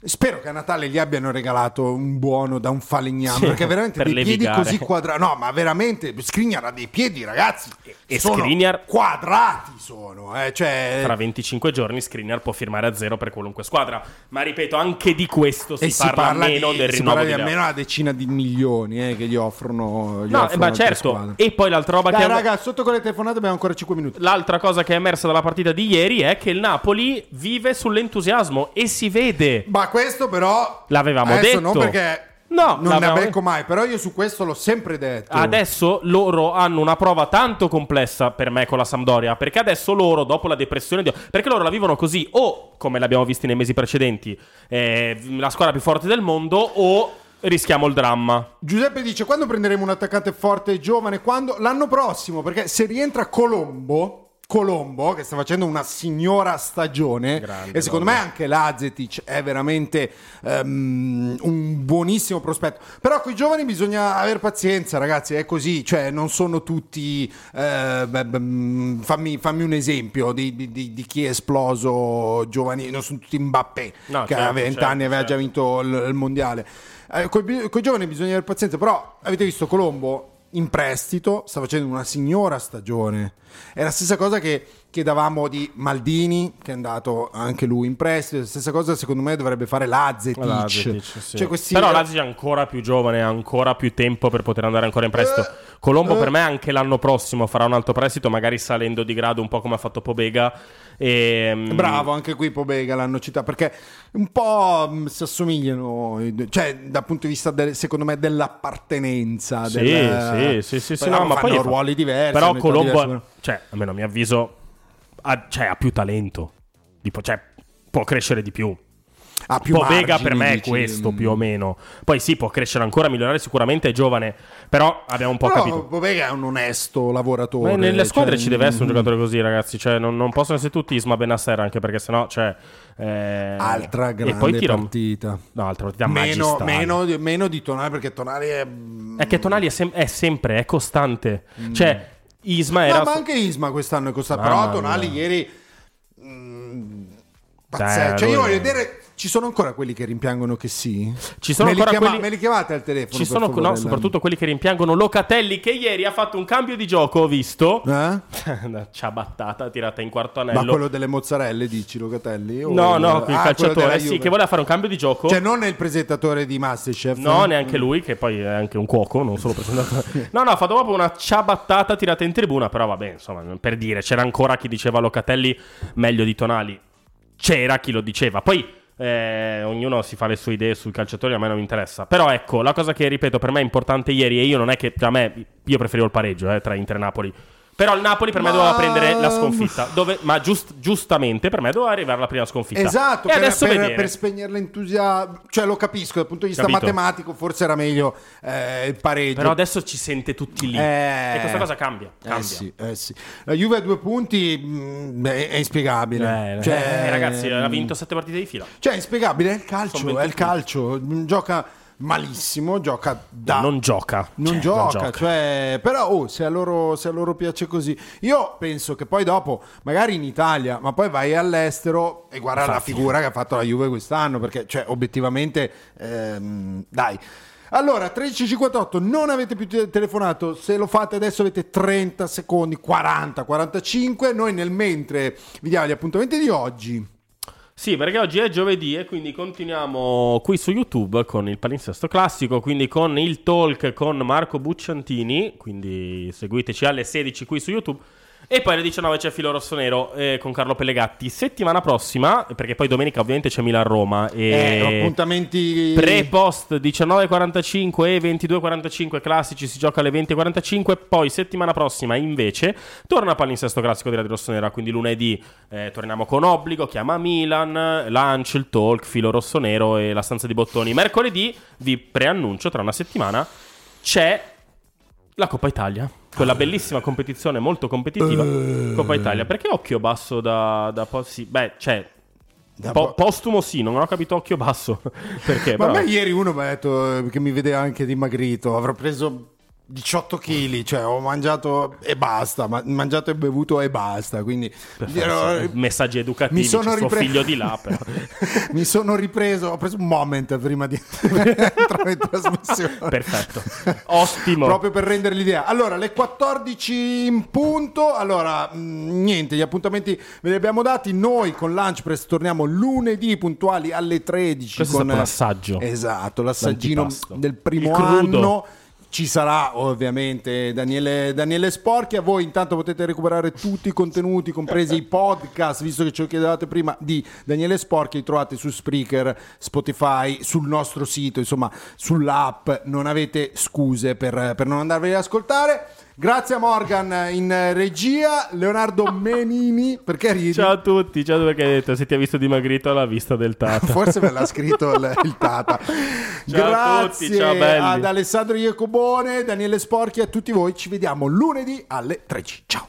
Spero che a Natale gli abbiano regalato un buono da un falegname Sì, perché veramente per dei piedi levigare. così quadrati. No, ma veramente Skriniar ha dei piedi, ragazzi. E sono Skriniar- quadrati sono, eh, cioè Tra 25 giorni Skriniar può firmare a zero per qualunque squadra. Ma ripeto, anche di questo si, e si parla, parla meno di, del si rinnovo parla di di Leao. almeno una decina di milioni eh, che gli offrono. Gli No, offrono ma certo. squadre. E poi l'altra roba Dai, che raga, sotto con le telefonate abbiamo ancora 5 minuti. L'altra cosa che è emersa dalla partita di ieri è che il Napoli vive sull'entusiasmo e si vede. Ma questo però L'avevamo detto. non perché No, non ne becco mai, però io su questo l'ho sempre detto. Adesso loro hanno una prova tanto complessa per me con la Sampdoria. Perché adesso loro, dopo la depressione, di... perché loro la vivono così, o come l'abbiamo visto nei mesi precedenti, eh, la squadra più forte del mondo, o rischiamo il dramma. Giuseppe dice quando prenderemo un attaccante forte e giovane? Quando? L'anno prossimo, perché se rientra Colombo Colombo che sta facendo una signora stagione. E secondo me anche Lazetic è veramente ehm, un buonissimo prospetto. Però con i giovani bisogna avere pazienza ragazzi è così. Cioè non sono tutti eh, beh, beh, fammi, fammi un esempio di, di- di- chi è esploso giovani non sono tutti Mbappé No, che certo, a 20 certo, anni aveva già vinto il, il mondiale. Eh, con i giovani bisogna avere pazienza però avete visto Colombo in prestito, sta facendo una signora stagione. È la stessa cosa che chiedavamo di Maldini, che è andato anche lui in prestito. La stessa cosa, secondo me, dovrebbe fare Lazetic. Lazetic, sì. Cioè, questi- Però Lazio è ancora più giovane, ha ancora più tempo per poter andare ancora in prestito. Colombo eh. per me anche l'anno prossimo farà un altro prestito, magari salendo di grado un po' come ha fatto Pobega. E, mm, Bravo, anche qui Pobega l'hanno citato perché un po' mh, si assomigliano, cioè dal punto di vista del- secondo me dell'appartenenza. Sì, del- sì, sì, sì, no, ma poi ruoli diversi. Però Colombo, diverse. cioè, almeno a mio avviso, ha, cioè, ha più talento. Tipo, cioè, può crescere di più. Ha più margini, per me è questo più o meno. Poi sì, può crescere ancora, migliorare sicuramente, è giovane. Però abbiamo un po' Però capito. Pobega è un onesto lavoratore. Ma nelle squadre cioè, ci deve essere un mm, giocatore così, ragazzi. Cioè, non, non possono essere tutti Isma Benasser, anche perché sennò, cioè. eh, Altra e grande poi tira- partita. No, altra partita Meno, meno, di- meno di Tonali perché Tonali è... È che Tonali è, sem- è sempre, è costante. Cioè, Isma era. Mm. No, ma anche Isma quest'anno è costato. Mamma Però Tonali mia. ieri... mm, pazzesco. Eh, cioè, io voglio vedere... Ci sono ancora quelli che rimpiangono che sì? Ci sono me li ancora chiama- quelli- Me li chiamate al telefono? Ci sono, favore, no, soprattutto quelli che rimpiangono Locatelli, che ieri ha fatto un cambio di gioco, ho visto. Eh? Una ciabattata tirata in quarto Ma anello. quello delle mozzarelle, dici Locatelli? O- No, no, il Ah, calciatore, sì, che voleva fare un cambio di gioco. Cioè, non è il presentatore di Masterchef? No, neanche lui, che poi è anche un cuoco, non solo presentatore. No, no, ha fatto proprio una ciabattata tirata in tribuna, però vabbè, insomma, per dire, c'era ancora chi diceva Locatelli meglio di Tonali. C'era chi lo diceva. Poi eh, ognuno si fa le sue idee sui calciatori, a me non mi interessa. Però ecco, la cosa che ripeto per me è importante ieri, e io non è che a me, io preferivo il pareggio eh, tra Inter e Napoli. Però il Napoli per me Ma- doveva prendere la sconfitta. Dove- ma giust- giustamente per me doveva arrivare la prima sconfitta. Esatto, e per, adesso per, per spegnere l'entusiasmo, cioè lo capisco dal punto di vista Capito. matematico, forse era meglio eh, il pareggio. Però adesso ci sente tutti lì. Eh. E questa cosa cambia. Eh cambia. sì, eh sì. La Juve a due punti mh, è, è inspiegabile. Eh, cioè, eh, ragazzi, ha vinto sette partite di fila. Cioè, è inspiegabile, è il calcio, è il 21. calcio. Mm, Gioca malissimo, gioca da... Non gioca. Non Cioè, gioca, cioè, però oh, se, a loro, se a loro piace così. Io penso che poi dopo, magari in Italia, ma poi vai all'estero e guarda la Infatti. figura che ha fatto la Juve quest'anno, perché cioè, obiettivamente, ehm, dai. Allora, 13.58, non avete più te- telefonato, se lo fate adesso avete 30 secondi, 40, 45, noi nel mentre vi diamo gli appuntamenti di oggi. Sì, perché oggi è giovedì e quindi continuiamo qui su YouTube con il palinsesto classico, quindi con il talk con Marco Bucciantini, quindi seguiteci alle 16 qui su YouTube. E poi alle 19 c'è Filo Rossonero eh, con Carlo Pellegatti. Settimana prossima, perché poi domenica ovviamente c'è Milan-Roma. E... Eh, appuntamenti... Pre-post 19.45 e 22.45 classici si gioca alle 20.45 poi settimana prossima invece torna palinsesto classico di Radio Rossonera quindi lunedì eh, torniamo con Obbligo, chiama Milan Lunch, il talk, filo rossonero e la stanza di bottoni mercoledì vi preannuncio tra una settimana c'è la Coppa Italia quella bellissima competizione molto competitiva Coppa Italia. Perché occhio basso da, da po- sì, beh Da po- po- postumo sì non ho capito occhio basso. Perché Ma a però- me ieri uno mi ha detto che mi vedeva anche dimagrito, avrò preso 18 kg, cioè ho mangiato e basta, ma mangiato e bevuto e basta, quindi ero- messaggi educativi mi sono ripre- figlio di là però. mi sono ripreso, ho preso un moment prima di entrare in trasmissione. perfetto ottimo Proprio per rendere l'idea. Allora, le 14 in punto. Allora, mh, niente, gli appuntamenti ve li abbiamo dati. Noi con Lunch Press torniamo lunedì puntuali alle 13. Questo è con, stato l'assaggio. Esatto, l'assaggino del primo anno. Ci sarà ovviamente Daniele, Daniele Sporchia. Voi intanto potete recuperare tutti i contenuti, compresi i podcast, visto che ce lo chiedevate prima, di Daniele Sporchia. Li trovate su Spreaker, Spotify, sul nostro sito, insomma, sull'app. Non avete scuse per, per non andarveli ad ascoltare. Grazie a Morgan in regia, Leonardo Menini. Perché ridi? ciao a tutti ciao perché hai detto se ti ha visto dimagrito alla vista del Tata Forse me l'ha scritto il, il Tata. Ciao a Grazie tutti, ciao belli. ad Alessandro Iacobone, Daniele Sporchi e a tutti voi. Ci vediamo lunedì alle 13. Ciao.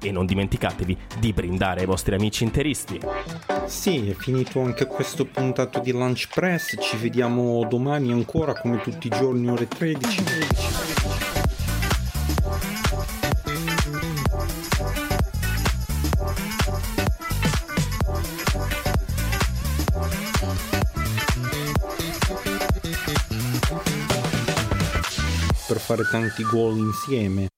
e non dimenticatevi di brindare ai vostri amici interisti. Sì, è finito anche questo puntato di Lunch Press. Ci vediamo domani ancora come tutti i giorni ore 13. Per fare tanti gol insieme.